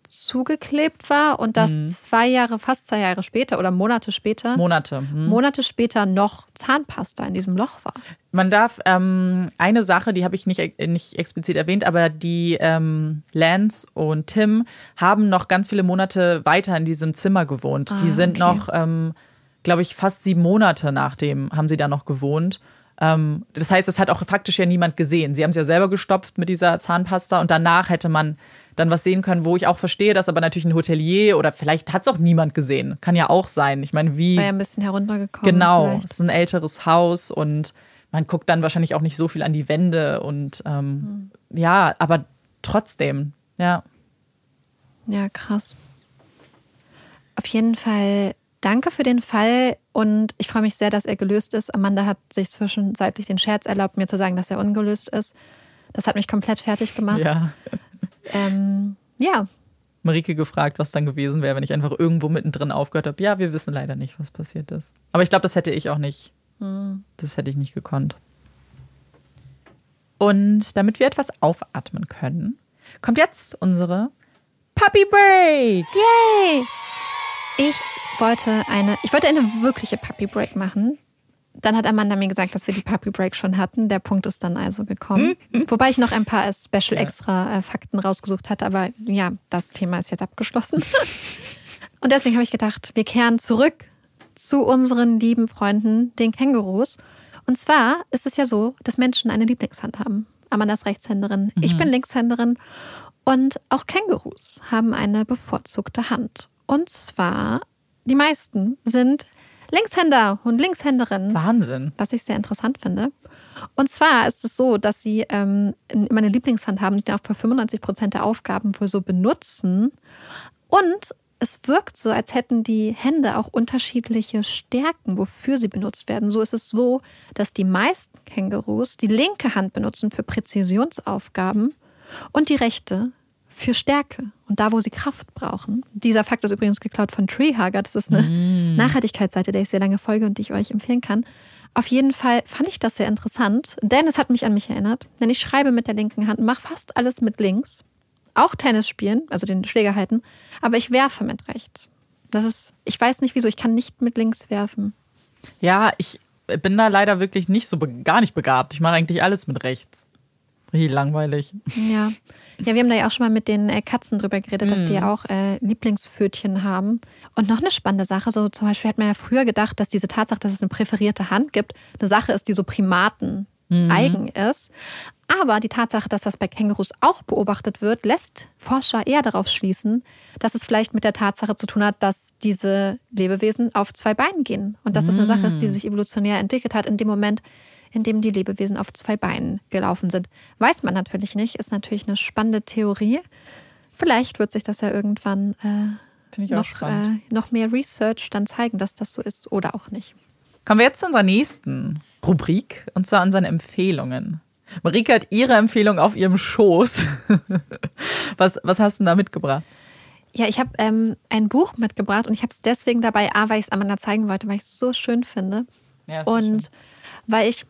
Zugeklebt war und dass Mhm. zwei Jahre, fast zwei Jahre später oder Monate später, Monate. Hm. Monate später noch Zahnpasta in diesem Loch war. Man darf ähm, eine Sache, die habe ich nicht, nicht explizit erwähnt, aber die ähm, Lance und Tim haben noch ganz viele Monate weiter in diesem Zimmer gewohnt. die Ah, sind okay. noch, ähm, glaube ich, fast sieben Monate nachdem haben sie da noch gewohnt. Ähm, das heißt, es hat auch faktisch ja niemand gesehen. Sie haben es ja selber gestopft mit dieser Zahnpasta und danach hätte man dann was sehen können, wo ich auch verstehe, dass aber natürlich ein Hotelier oder vielleicht hat es auch niemand gesehen. Kann ja auch sein. Ich meine, wie. War ja ein bisschen heruntergekommen. Genau, vielleicht. es ist ein älteres Haus und man guckt dann wahrscheinlich auch nicht so viel an die Wände und ähm, ja, aber trotzdem, ja. Ja, krass. Auf jeden Fall danke für den Fall und ich freue mich sehr, dass er gelöst ist. Amanda hat sich zwischenzeitlich den Scherz erlaubt, mir zu sagen, dass er ungelöst ist. Das hat mich komplett fertig gemacht. ja. Ähm, ja, Marike gefragt, was dann gewesen wäre, wenn ich einfach irgendwo mittendrin aufgehört habe. Ja, wir wissen leider nicht, was passiert ist. Aber ich glaube, das hätte ich auch nicht. Das hätte ich nicht gekonnt. Und damit wir etwas aufatmen können, kommt jetzt unsere Puppy Break. Yay! Ich wollte eine, ich wollte eine wirkliche Puppy Break machen. Dann hat Amanda mir gesagt, dass wir die Puppy Break schon hatten. Der Punkt ist dann also gekommen. Wobei ich noch ein paar Special extra äh, Fakten rausgesucht hatte, aber ja, das Thema ist jetzt abgeschlossen. [laughs] Und deswegen habe ich gedacht, wir kehren zurück zu unseren lieben Freunden, den Kängurus. Und zwar ist es ja so, dass Menschen eine Lieblingshand haben. Amanda ist Rechtshänderin, ich bin Linkshänderin und auch Kängurus haben eine bevorzugte Hand. Und zwar, die meisten sind Linkshänder und Linkshänderinnen Wahnsinn. was ich sehr interessant finde. Und zwar ist es so, dass sie ähm, immer eine Lieblingshand haben, die auch für 95 Prozent der Aufgaben wohl so benutzen. Und es wirkt so, als hätten die Hände auch unterschiedliche Stärken, wofür sie benutzt werden. So ist es so, dass die meisten Kängurus die linke Hand benutzen für Präzisionsaufgaben und die rechte für Stärke und da, wo sie Kraft brauchen. Dieser Fakt ist übrigens geklaut von Treehugger. Das ist eine Nachhaltigkeitsseite, der ich sehr lange folge und die ich euch empfehlen kann. Auf jeden Fall fand ich das sehr interessant, denn es hat mich an mich erinnert. Denn ich schreibe mit der linken Hand, mache fast alles mit links. Auch Tennis spielen, also den Schläger halten, aber ich werfe mit rechts. Das ist, ich weiß nicht wieso, ich kann nicht mit links werfen. Ja, ich bin da leider wirklich nicht so gar nicht begabt. Ich mache eigentlich alles mit rechts. Richtig langweilig. Ja. Ja, wir haben da ja auch schon mal mit den äh, Katzen drüber geredet, dass die ja auch äh, Lieblingspfötchen haben. Und noch eine spannende Sache, so zum Beispiel hat man ja früher gedacht, dass diese Tatsache, dass es eine präferierte Hand gibt, eine Sache ist, die so Primaten eigen ist. Aber die Tatsache, dass das bei Kängurus auch beobachtet wird, lässt Forscher eher darauf schließen, dass es vielleicht mit der Tatsache zu tun hat, dass diese Lebewesen auf zwei Beinen gehen. Und dass es eine Sache ist, die sich evolutionär entwickelt hat in dem Moment, in dem die Lebewesen auf zwei Beinen gelaufen sind. Weiß man natürlich nicht, ist natürlich eine spannende Theorie. Vielleicht wird sich das ja irgendwann äh, noch, äh, noch mehr Research dann zeigen, dass das so ist oder auch nicht. Kommen wir jetzt zu unserer nächsten Rubrik und zwar unseren Empfehlungen. Marike hat ihre Empfehlung auf ihrem Schoß. [laughs] was, was hast du denn da mitgebracht? Ja, ich habe ähm, ein Buch mitgebracht und ich habe es deswegen dabei, A, weil ich es Amanda zeigen wollte, weil ich es so schön finde. Ja, und weil ich,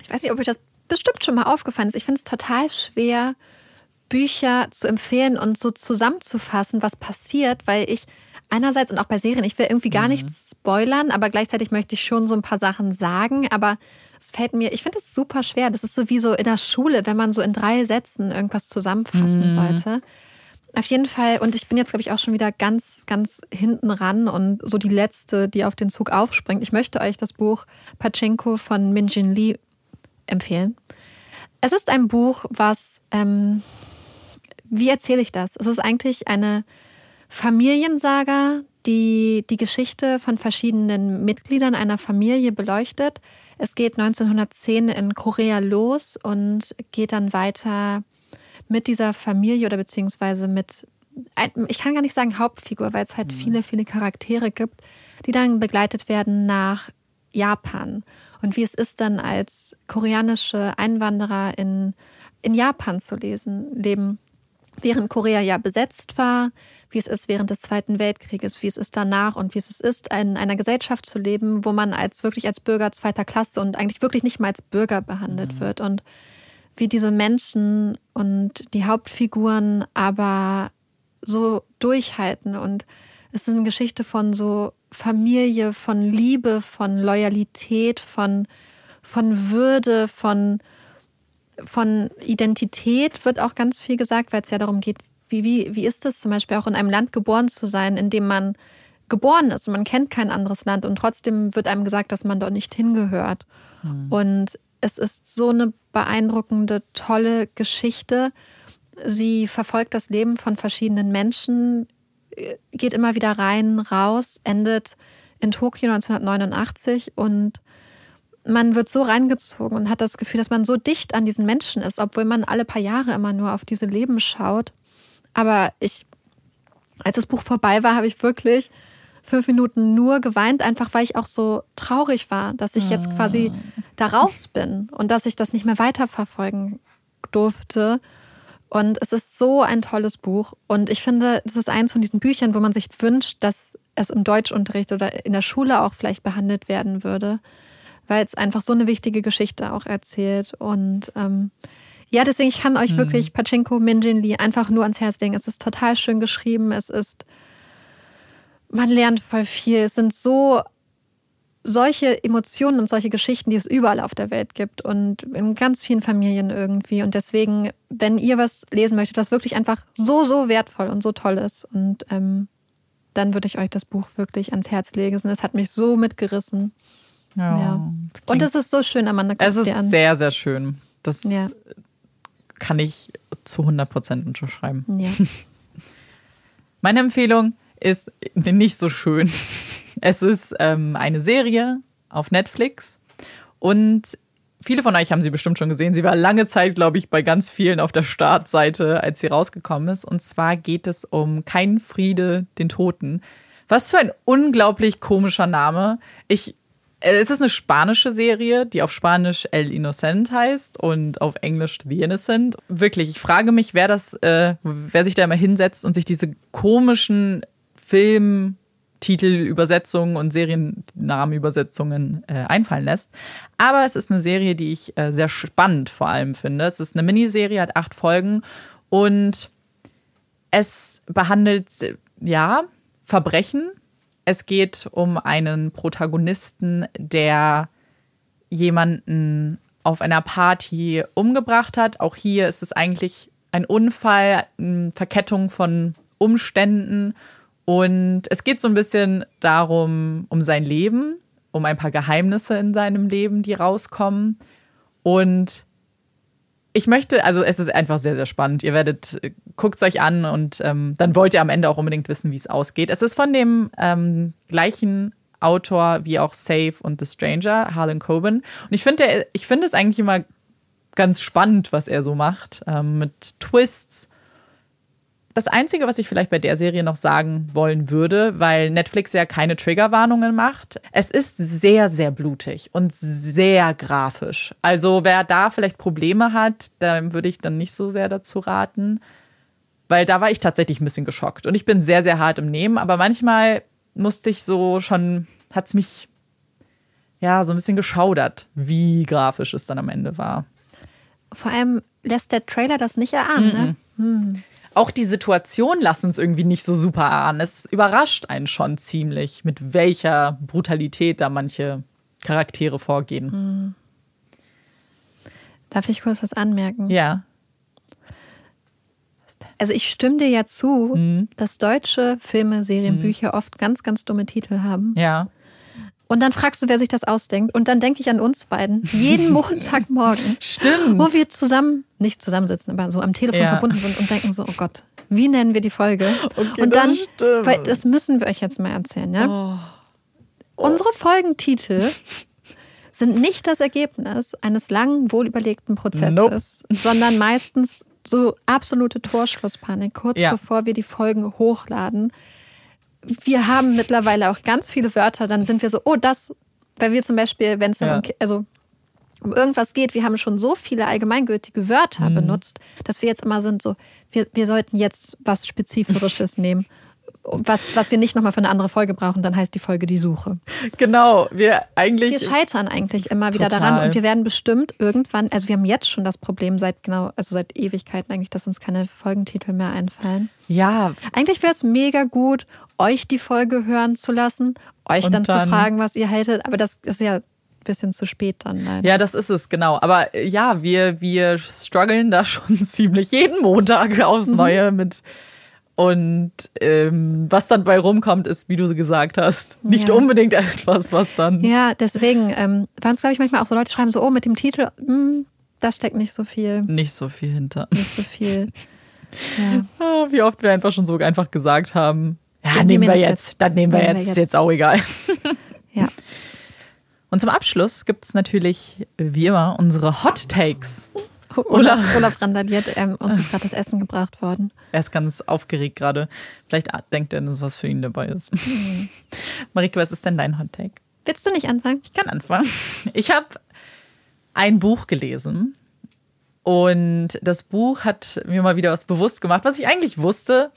ich weiß nicht, ob euch das bestimmt schon mal aufgefallen ist, ich finde es total schwer, Bücher zu empfehlen und so zusammenzufassen, was passiert, weil ich einerseits und auch bei Serien, ich will irgendwie gar nichts spoilern, aber gleichzeitig möchte ich schon so ein paar Sachen sagen, aber es fällt mir, ich finde es super schwer. Das ist so wie so in der Schule, wenn man so in drei Sätzen irgendwas zusammenfassen sollte. Auf jeden Fall, und ich bin jetzt, glaube ich, auch schon wieder ganz, ganz hinten ran und so die letzte, die auf den Zug aufspringt. Ich möchte euch das Buch Pachinko von Min Jin Lee empfehlen. Es ist ein Buch, was, ähm, wie erzähle ich das? Es ist eigentlich eine Familiensaga, die die Geschichte von verschiedenen Mitgliedern einer Familie beleuchtet. Es geht 1910 in Korea los und geht dann weiter mit dieser Familie oder beziehungsweise mit, ich kann gar nicht sagen Hauptfigur, weil es halt mhm. viele, viele Charaktere gibt, die dann begleitet werden nach Japan und wie es ist dann als koreanische Einwanderer in, in Japan zu lesen, leben, während Korea ja besetzt war, wie es ist während des Zweiten Weltkrieges, wie es ist danach und wie es ist, in einer Gesellschaft zu leben, wo man als wirklich als Bürger zweiter Klasse und eigentlich wirklich nicht mal als Bürger behandelt mhm. wird und wie diese Menschen und die Hauptfiguren aber so durchhalten und es ist eine Geschichte von so Familie, von Liebe, von Loyalität, von, von Würde, von, von Identität wird auch ganz viel gesagt, weil es ja darum geht, wie, wie, wie ist es zum Beispiel auch in einem Land geboren zu sein, in dem man geboren ist und man kennt kein anderes Land und trotzdem wird einem gesagt, dass man dort nicht hingehört. Mhm. Und es ist so eine beeindruckende, tolle Geschichte. Sie verfolgt das Leben von verschiedenen Menschen geht immer wieder rein, raus, endet in Tokio 1989 und man wird so reingezogen und hat das Gefühl, dass man so dicht an diesen Menschen ist, obwohl man alle paar Jahre immer nur auf diese Leben schaut. Aber ich, als das Buch vorbei war, habe ich wirklich fünf Minuten nur geweint, einfach weil ich auch so traurig war, dass ich jetzt quasi ah. da raus bin und dass ich das nicht mehr weiterverfolgen durfte. Und es ist so ein tolles Buch. Und ich finde, es ist eins von diesen Büchern, wo man sich wünscht, dass es im Deutschunterricht oder in der Schule auch vielleicht behandelt werden würde, weil es einfach so eine wichtige Geschichte auch erzählt. Und ähm, ja, deswegen, ich kann euch mhm. wirklich Pachinko Minjin Lee einfach nur ans Herz legen. Es ist total schön geschrieben. Es ist, man lernt voll viel. Es sind so solche Emotionen und solche Geschichten, die es überall auf der Welt gibt und in ganz vielen Familien irgendwie. Und deswegen, wenn ihr was lesen möchtet, was wirklich einfach so, so wertvoll und so toll ist, und ähm, dann würde ich euch das Buch wirklich ans Herz legen. Es hat mich so mitgerissen. Ja. ja. Und es ist so schön, Amanda. Es ist an. sehr, sehr schön. Das ja. kann ich zu 100 Prozent unterschreiben. Ja. [laughs] Meine Empfehlung ist nicht so schön. Es ist ähm, eine Serie auf Netflix und viele von euch haben sie bestimmt schon gesehen. Sie war lange Zeit, glaube ich, bei ganz vielen auf der Startseite, als sie rausgekommen ist. Und zwar geht es um Kein Friede, den Toten. Was für ein unglaublich komischer Name. Ich, äh, es ist eine spanische Serie, die auf Spanisch El Innocent heißt und auf Englisch The Innocent. Wirklich, ich frage mich, wer das, äh, wer sich da immer hinsetzt und sich diese komischen Film Titelübersetzungen und Seriennamenübersetzungen äh, einfallen lässt. Aber es ist eine Serie, die ich äh, sehr spannend vor allem finde. Es ist eine Miniserie, hat acht Folgen und es behandelt, ja, Verbrechen. Es geht um einen Protagonisten, der jemanden auf einer Party umgebracht hat. Auch hier ist es eigentlich ein Unfall, eine Verkettung von Umständen und es geht so ein bisschen darum, um sein Leben, um ein paar Geheimnisse in seinem Leben, die rauskommen. Und ich möchte, also es ist einfach sehr, sehr spannend. Ihr werdet, guckt es euch an und ähm, dann wollt ihr am Ende auch unbedingt wissen, wie es ausgeht. Es ist von dem ähm, gleichen Autor wie auch Safe und The Stranger, Harlan Coben. Und ich finde, ich finde es eigentlich immer ganz spannend, was er so macht, ähm, mit Twists das Einzige, was ich vielleicht bei der Serie noch sagen wollen würde, weil Netflix ja keine Triggerwarnungen macht, es ist sehr, sehr blutig und sehr grafisch. Also wer da vielleicht Probleme hat, da würde ich dann nicht so sehr dazu raten, weil da war ich tatsächlich ein bisschen geschockt. Und ich bin sehr, sehr hart im Nehmen, aber manchmal musste ich so schon, hat es mich ja so ein bisschen geschaudert, wie grafisch es dann am Ende war. Vor allem lässt der Trailer das nicht erahnen, mm -mm. ne? Hm auch die Situation lassen es irgendwie nicht so super ahnen. Es überrascht einen schon ziemlich, mit welcher Brutalität da manche Charaktere vorgehen. Hm. Darf ich kurz was anmerken? Ja. Also ich stimme dir ja zu, mhm. dass deutsche Filme, Serien, mhm. Bücher oft ganz, ganz dumme Titel haben. Ja. Und dann fragst du, wer sich das ausdenkt. Und dann denke ich an uns beiden. Jeden [laughs] Montagmorgen. Stimmt. Wo wir zusammen, nicht zusammensitzen, aber so am Telefon ja. verbunden sind und denken so, oh Gott, wie nennen wir die Folge? Okay, und dann, das weil das müssen wir euch jetzt mal erzählen, ja? Oh. Oh. Unsere Folgentitel sind nicht das Ergebnis eines langen, wohlüberlegten Prozesses, nope. sondern meistens so absolute Torschlusspanik, kurz ja. bevor wir die Folgen hochladen. Wir haben mittlerweile auch ganz viele Wörter, dann sind wir so, oh, das, weil wir zum Beispiel, wenn es dann ja. um, also um irgendwas geht, wir haben schon so viele allgemeingültige Wörter mhm. benutzt, dass wir jetzt immer sind so, wir, wir sollten jetzt was Spezifisches nehmen was, was wir nicht nochmal für eine andere Folge brauchen, dann heißt die Folge die Suche. Genau, wir eigentlich. Wir scheitern eigentlich immer wieder total. daran und wir werden bestimmt irgendwann, also wir haben jetzt schon das Problem seit genau, also seit Ewigkeiten eigentlich, dass uns keine Folgentitel mehr einfallen. Ja. Eigentlich wäre es mega gut, euch die Folge hören zu lassen, euch dann, dann, zu fragen, was ihr haltet, aber das ist ja ein bisschen zu spät dann. Leider. Ja, das ist es, genau. Aber ja, wir, wir strugglen da schon [laughs] ziemlich jeden Montag aufs mhm. Neue mhm. mit und ähm, was dann bei rumkommt, ist, wie du gesagt hast, nicht ja. unbedingt [laughs] etwas, was dann. Ja, deswegen ähm, waren es, glaube ich, manchmal auch so Leute, schreiben so, oh, mit dem Titel, mh, hm, da steckt nicht so viel. Nicht so viel hinter. Nicht so viel. [laughs] Ja. Ah, wie oft wir einfach schon so einfach gesagt haben, ja, dann nehmen wir jetzt, dann nehmen wir jetzt, wir jetzt, ist jetzt auch egal. [laughs] Ja. Und zum Abschluss gibt es natürlich, wie immer, unsere Hot Takes. Olaf, Olaf randaliert, ähm, uns ist gerade das Essen gebracht worden. Er ist ganz aufgeregt gerade. Vielleicht denkt er, dass was für ihn dabei ist. Mhm. Marike, was ist denn dein Hot Take? Willst du nicht anfangen? Ich kann anfangen. Ich habe ein Buch gelesen und das Buch hat mir mal wieder was bewusst gemacht, was ich eigentlich wusste,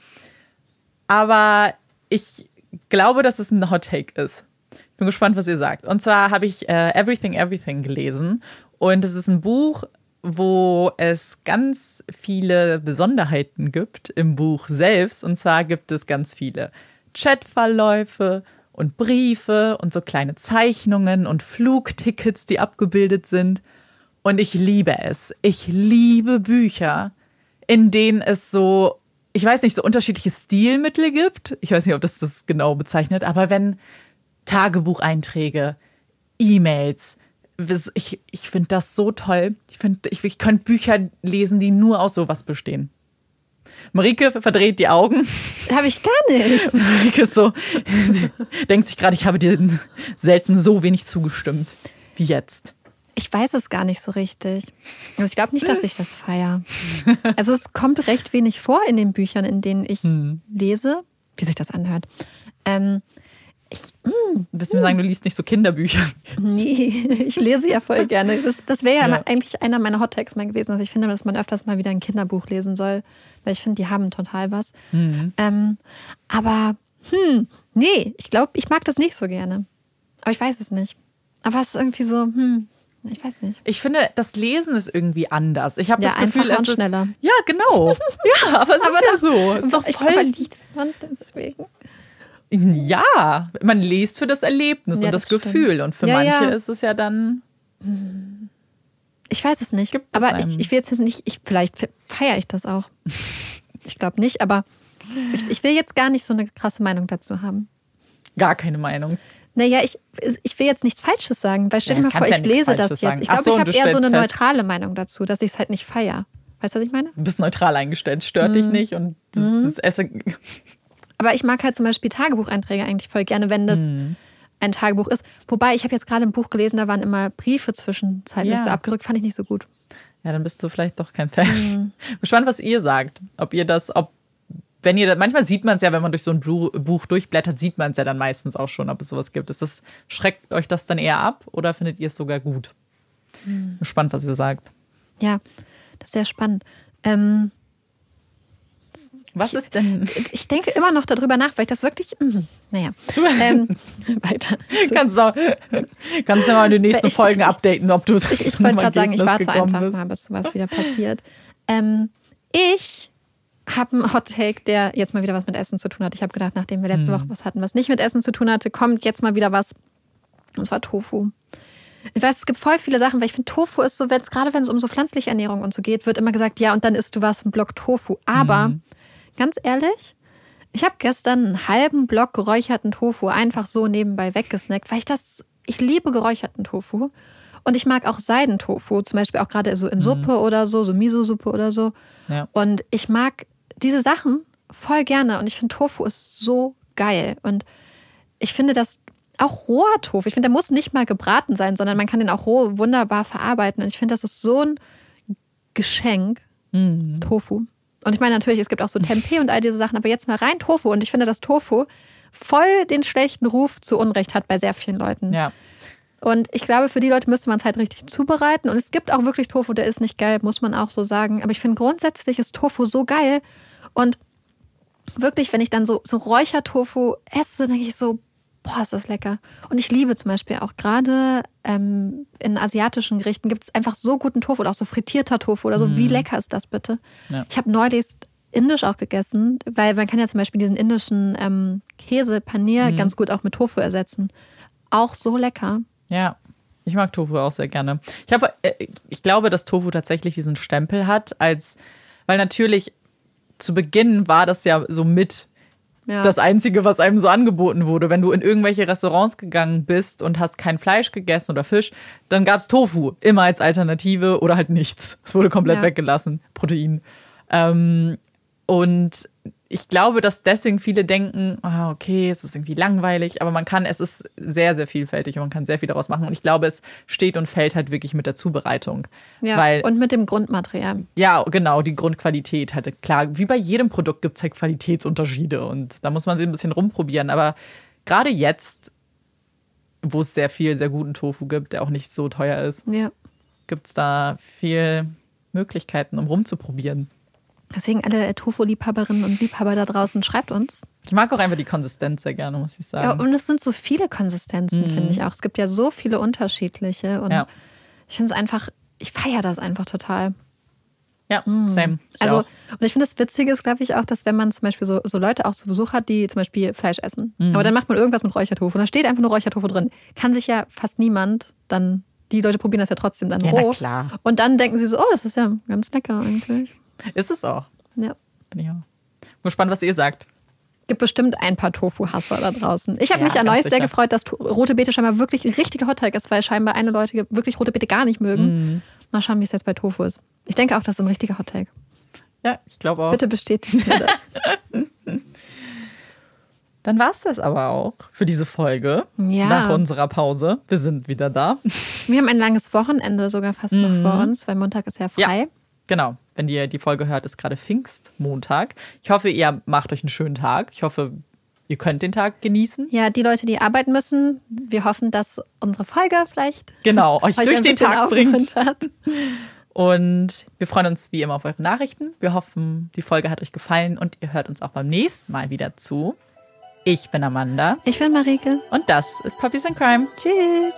aber ich glaube, dass es ein Hot Take ist. Ich bin gespannt, was ihr sagt. Und zwar habe ich äh, Everything Everything gelesen und es ist ein Buch wo es ganz viele Besonderheiten gibt im Buch selbst. Und zwar gibt es ganz viele Chatverläufe und Briefe und so kleine Zeichnungen und Flugtickets, die abgebildet sind. Und ich liebe es. Ich liebe Bücher, in denen es so, ich weiß nicht, so unterschiedliche Stilmittel gibt. Ich weiß nicht, ob das das genau bezeichnet, aber wenn Tagebucheinträge, E-Mails, ich, ich finde das so toll. Ich, find, ich, ich könnte Bücher lesen, die nur aus sowas bestehen. Marike verdreht die Augen. [laughs] Habe ich gar nicht. [laughs] Marike ist so, sie denkt sich gerade, ich habe dir selten so wenig zugestimmt wie jetzt. Ich weiß es gar nicht so richtig. Also ich glaube nicht, dass ich das feiere. [laughs] Also es kommt recht wenig vor in den Büchern, in denen ich hm. lese, wie sich das anhört. Ähm, ich, mm, Willst du mir sagen, du liest nicht so Kinderbücher? Nee, [laughs] ich lese ja voll gerne. Das, das wäre ja, ja, eigentlich einer meiner Hot mal gewesen. Also ich finde, dass man öfters mal wieder ein Kinderbuch lesen soll, weil ich finde, die haben total was. Mhm. Ähm, aber, hm, nee, ich glaube, ich mag das nicht so gerne. Aber ich weiß es nicht. Aber es ist irgendwie so, hm, ich weiß nicht. Ich finde, das Lesen ist irgendwie anders. Ich habe ja, das Gefühl, es ist schneller. Ja, genau. [laughs] ja, aber es aber ist ja so. Es ist doch voll. Man deswegen? Ja, man liest für das Erlebnis ja, und das, das Gefühl. Und für ja, manche ja. ist es ja dann. Ich weiß es nicht. Gibt aber ich, ich, will jetzt nicht, ich, vielleicht feiere ich das auch. [laughs] ich glaube nicht, aber ich, ich, will jetzt gar nicht so eine krasse Meinung dazu haben. Gar keine Meinung. Naja, ich, ich will jetzt nichts Falsches sagen, weil stell dir mal vor, ich lese das jetzt. Ich glaube, so, ich habe eher so eine fest. neutrale Meinung dazu, dass ich es halt nicht feiere. Weißt du, was ich meine? Du bist neutral eingestellt, stört mhm. dich nicht und das, mhm. das Essen aber ich mag halt zum Beispiel Tagebucheinträge eigentlich voll gerne, wenn das mhm. ein Tagebuch ist. Wobei, ich habe jetzt gerade ein Buch gelesen, da waren immer Briefe zwischenzeitlich ja. so abgerückt, fand ich nicht so gut. Ja, dann bist du vielleicht doch kein Fan. Mhm. Gespannt, was ihr sagt. Ob ihr das, ob, wenn ihr, manchmal sieht man es ja, wenn man durch so ein Buch durchblättert, sieht man es ja dann meistens auch schon, ob es sowas gibt. Ist das, schreckt euch das dann eher ab oder findet ihr es sogar gut? Mhm. Gespannt, was ihr sagt. Ja, das ist sehr spannend. Ähm, was ist denn? Ich, ich denke immer noch darüber nach, weil ich das wirklich. Mh, naja. [laughs] Ähm, weiter. Kannst du, kannst du mal in den nächsten ich, Folgen updaten, ob du Ich, ich wollte gerade sagen, ich warte einfach bist. mal, bis sowas wieder passiert. Ähm, ich habe einen Hot Take, der jetzt mal wieder was mit Essen zu tun hat. Ich habe gedacht, nachdem wir letzte hm. Woche was hatten, was nicht mit Essen zu tun hatte, kommt jetzt mal wieder was. Und zwar Tofu. Ich weiß, es gibt voll viele Sachen, weil ich finde, Tofu ist so, wenn's, gerade wenn es um so pflanzliche Ernährung und so geht, wird immer gesagt, ja, und dann isst du was, ein Block Tofu. Aber mhm ganz ehrlich, ich habe gestern einen halben Block geräucherten Tofu einfach so nebenbei weggesnackt, weil ich das, ich liebe geräucherten Tofu. Und ich mag auch Seidentofu, zum Beispiel auch gerade so in mhm. Suppe oder so, so Miso-Suppe oder so. Ja. Und ich mag diese Sachen voll gerne und ich finde Tofu ist so geil. Und ich finde, dass auch roher Tofu. Ich finde, der muss nicht mal gebraten sein, sondern man kann den auch roh wunderbar verarbeiten. Und ich finde, das ist so ein Geschenk. Mhm. Tofu. Und ich meine natürlich, es gibt auch so Tempeh und all diese Sachen, aber jetzt mal rein Tofu. Und ich finde, dass Tofu voll den schlechten Ruf zu Unrecht hat bei sehr vielen Leuten. Ja. Und ich glaube, für die Leute müsste man es halt richtig zubereiten. Und es gibt auch wirklich Tofu, der ist nicht geil, muss man auch so sagen. Aber ich finde grundsätzlich ist Tofu so geil. Und wirklich, wenn ich dann so, so Räuchertofu esse, denke ich so, boah, ist das lecker. Und ich liebe zum Beispiel auch gerade ähm, in asiatischen Gerichten gibt es einfach so guten Tofu oder auch so frittierter Tofu oder so. Mhm. Wie lecker ist das bitte? Ja. Ich habe neulich indisch auch gegessen, weil man kann ja zum Beispiel diesen indischen ähm, Käse, Panier Mhm. ganz gut auch mit Tofu ersetzen. Auch so lecker. Ja, ich mag Tofu auch sehr gerne. Ich habe, äh, ich glaube, dass Tofu tatsächlich diesen Stempel hat, als, weil natürlich zu Beginn war das ja so mit Ja. das Einzige, was einem so angeboten wurde. Wenn du in irgendwelche Restaurants gegangen bist und hast kein Fleisch gegessen oder Fisch, dann gab es Tofu immer als Alternative oder halt nichts. Es wurde komplett Ja. weggelassen, Protein. Ähm, und ich glaube, dass deswegen viele denken, ah, okay, es ist irgendwie langweilig, aber man kann, es ist sehr, sehr vielfältig und man kann sehr viel daraus machen. Und ich glaube, es steht und fällt halt wirklich mit der Zubereitung. ja. Weil und mit dem Grundmaterial. ja, genau, die Grundqualität hatte. Klar, wie bei jedem Produkt gibt es halt Qualitätsunterschiede und da muss man sich ein bisschen rumprobieren. Aber gerade jetzt, wo es sehr viel, sehr guten Tofu gibt, der auch nicht so teuer ist, Ja. gibt es da viel Möglichkeiten, um rumzuprobieren. Deswegen alle Tofu-Liebhaberinnen und Liebhaber da draußen, schreibt uns. Ich mag auch einfach die Konsistenz sehr gerne, muss ich Ja, sagen. und es sind so viele Konsistenzen, finde ich auch. Es gibt ja so viele unterschiedliche. Und Mhm. Ja. ich finde es einfach, ich feiere das einfach total. Ja, same. Ich Also, auch. und ich finde das Witzige ist, glaube ich, auch, dass wenn man zum Beispiel so, so Leute auch zu Besuch hat, die zum Beispiel Fleisch essen, Mhm. aber dann macht man irgendwas mit Räuchertofu und da steht einfach nur Räuchertofu drin, kann sich ja fast niemand dann, die Leute probieren das ja trotzdem dann Ja, roh. klar. Und dann denken sie so, oh, das ist ja ganz lecker eigentlich. Ist es auch. Ja. Bin ich auch. Bin gespannt, was ihr sagt. Gibt bestimmt ein paar Tofu-Hasser da draußen. Ich habe Ja, mich ja neulich sehr gefreut, dass rote Beete scheinbar wirklich ein richtiger Hotteig ist, weil scheinbar eine Leute wirklich rote Beete gar nicht mögen. Mhm. Mal schauen, wie es jetzt bei Tofu ist. Ich denke auch, das ist ein richtiger Hotteig. Ja, ich glaube auch. Bitte bestätigt mir das. [laughs] Dann war es das aber auch für diese Folge. Ja. Nach unserer Pause. Wir sind wieder da. Wir haben ein langes Wochenende sogar fast noch vor uns, weil Montag ist ja frei. Mhm. Genau. Wenn ihr die Folge hört, ist gerade Pfingstmontag. Ich hoffe, ihr macht euch einen schönen Tag. Ich hoffe, ihr könnt den Tag genießen. Ja, die Leute, die arbeiten müssen, wir hoffen, dass unsere Folge vielleicht Genau, euch [laughs] euch durch den Tag bringt. aufmuntert. Und wir freuen uns wie immer auf eure Nachrichten. Wir hoffen, die Folge hat euch gefallen und ihr hört uns auch beim nächsten Mal wieder zu. Ich bin Amanda Ich bin Marike. und das ist Puppies in Crime. Tschüss.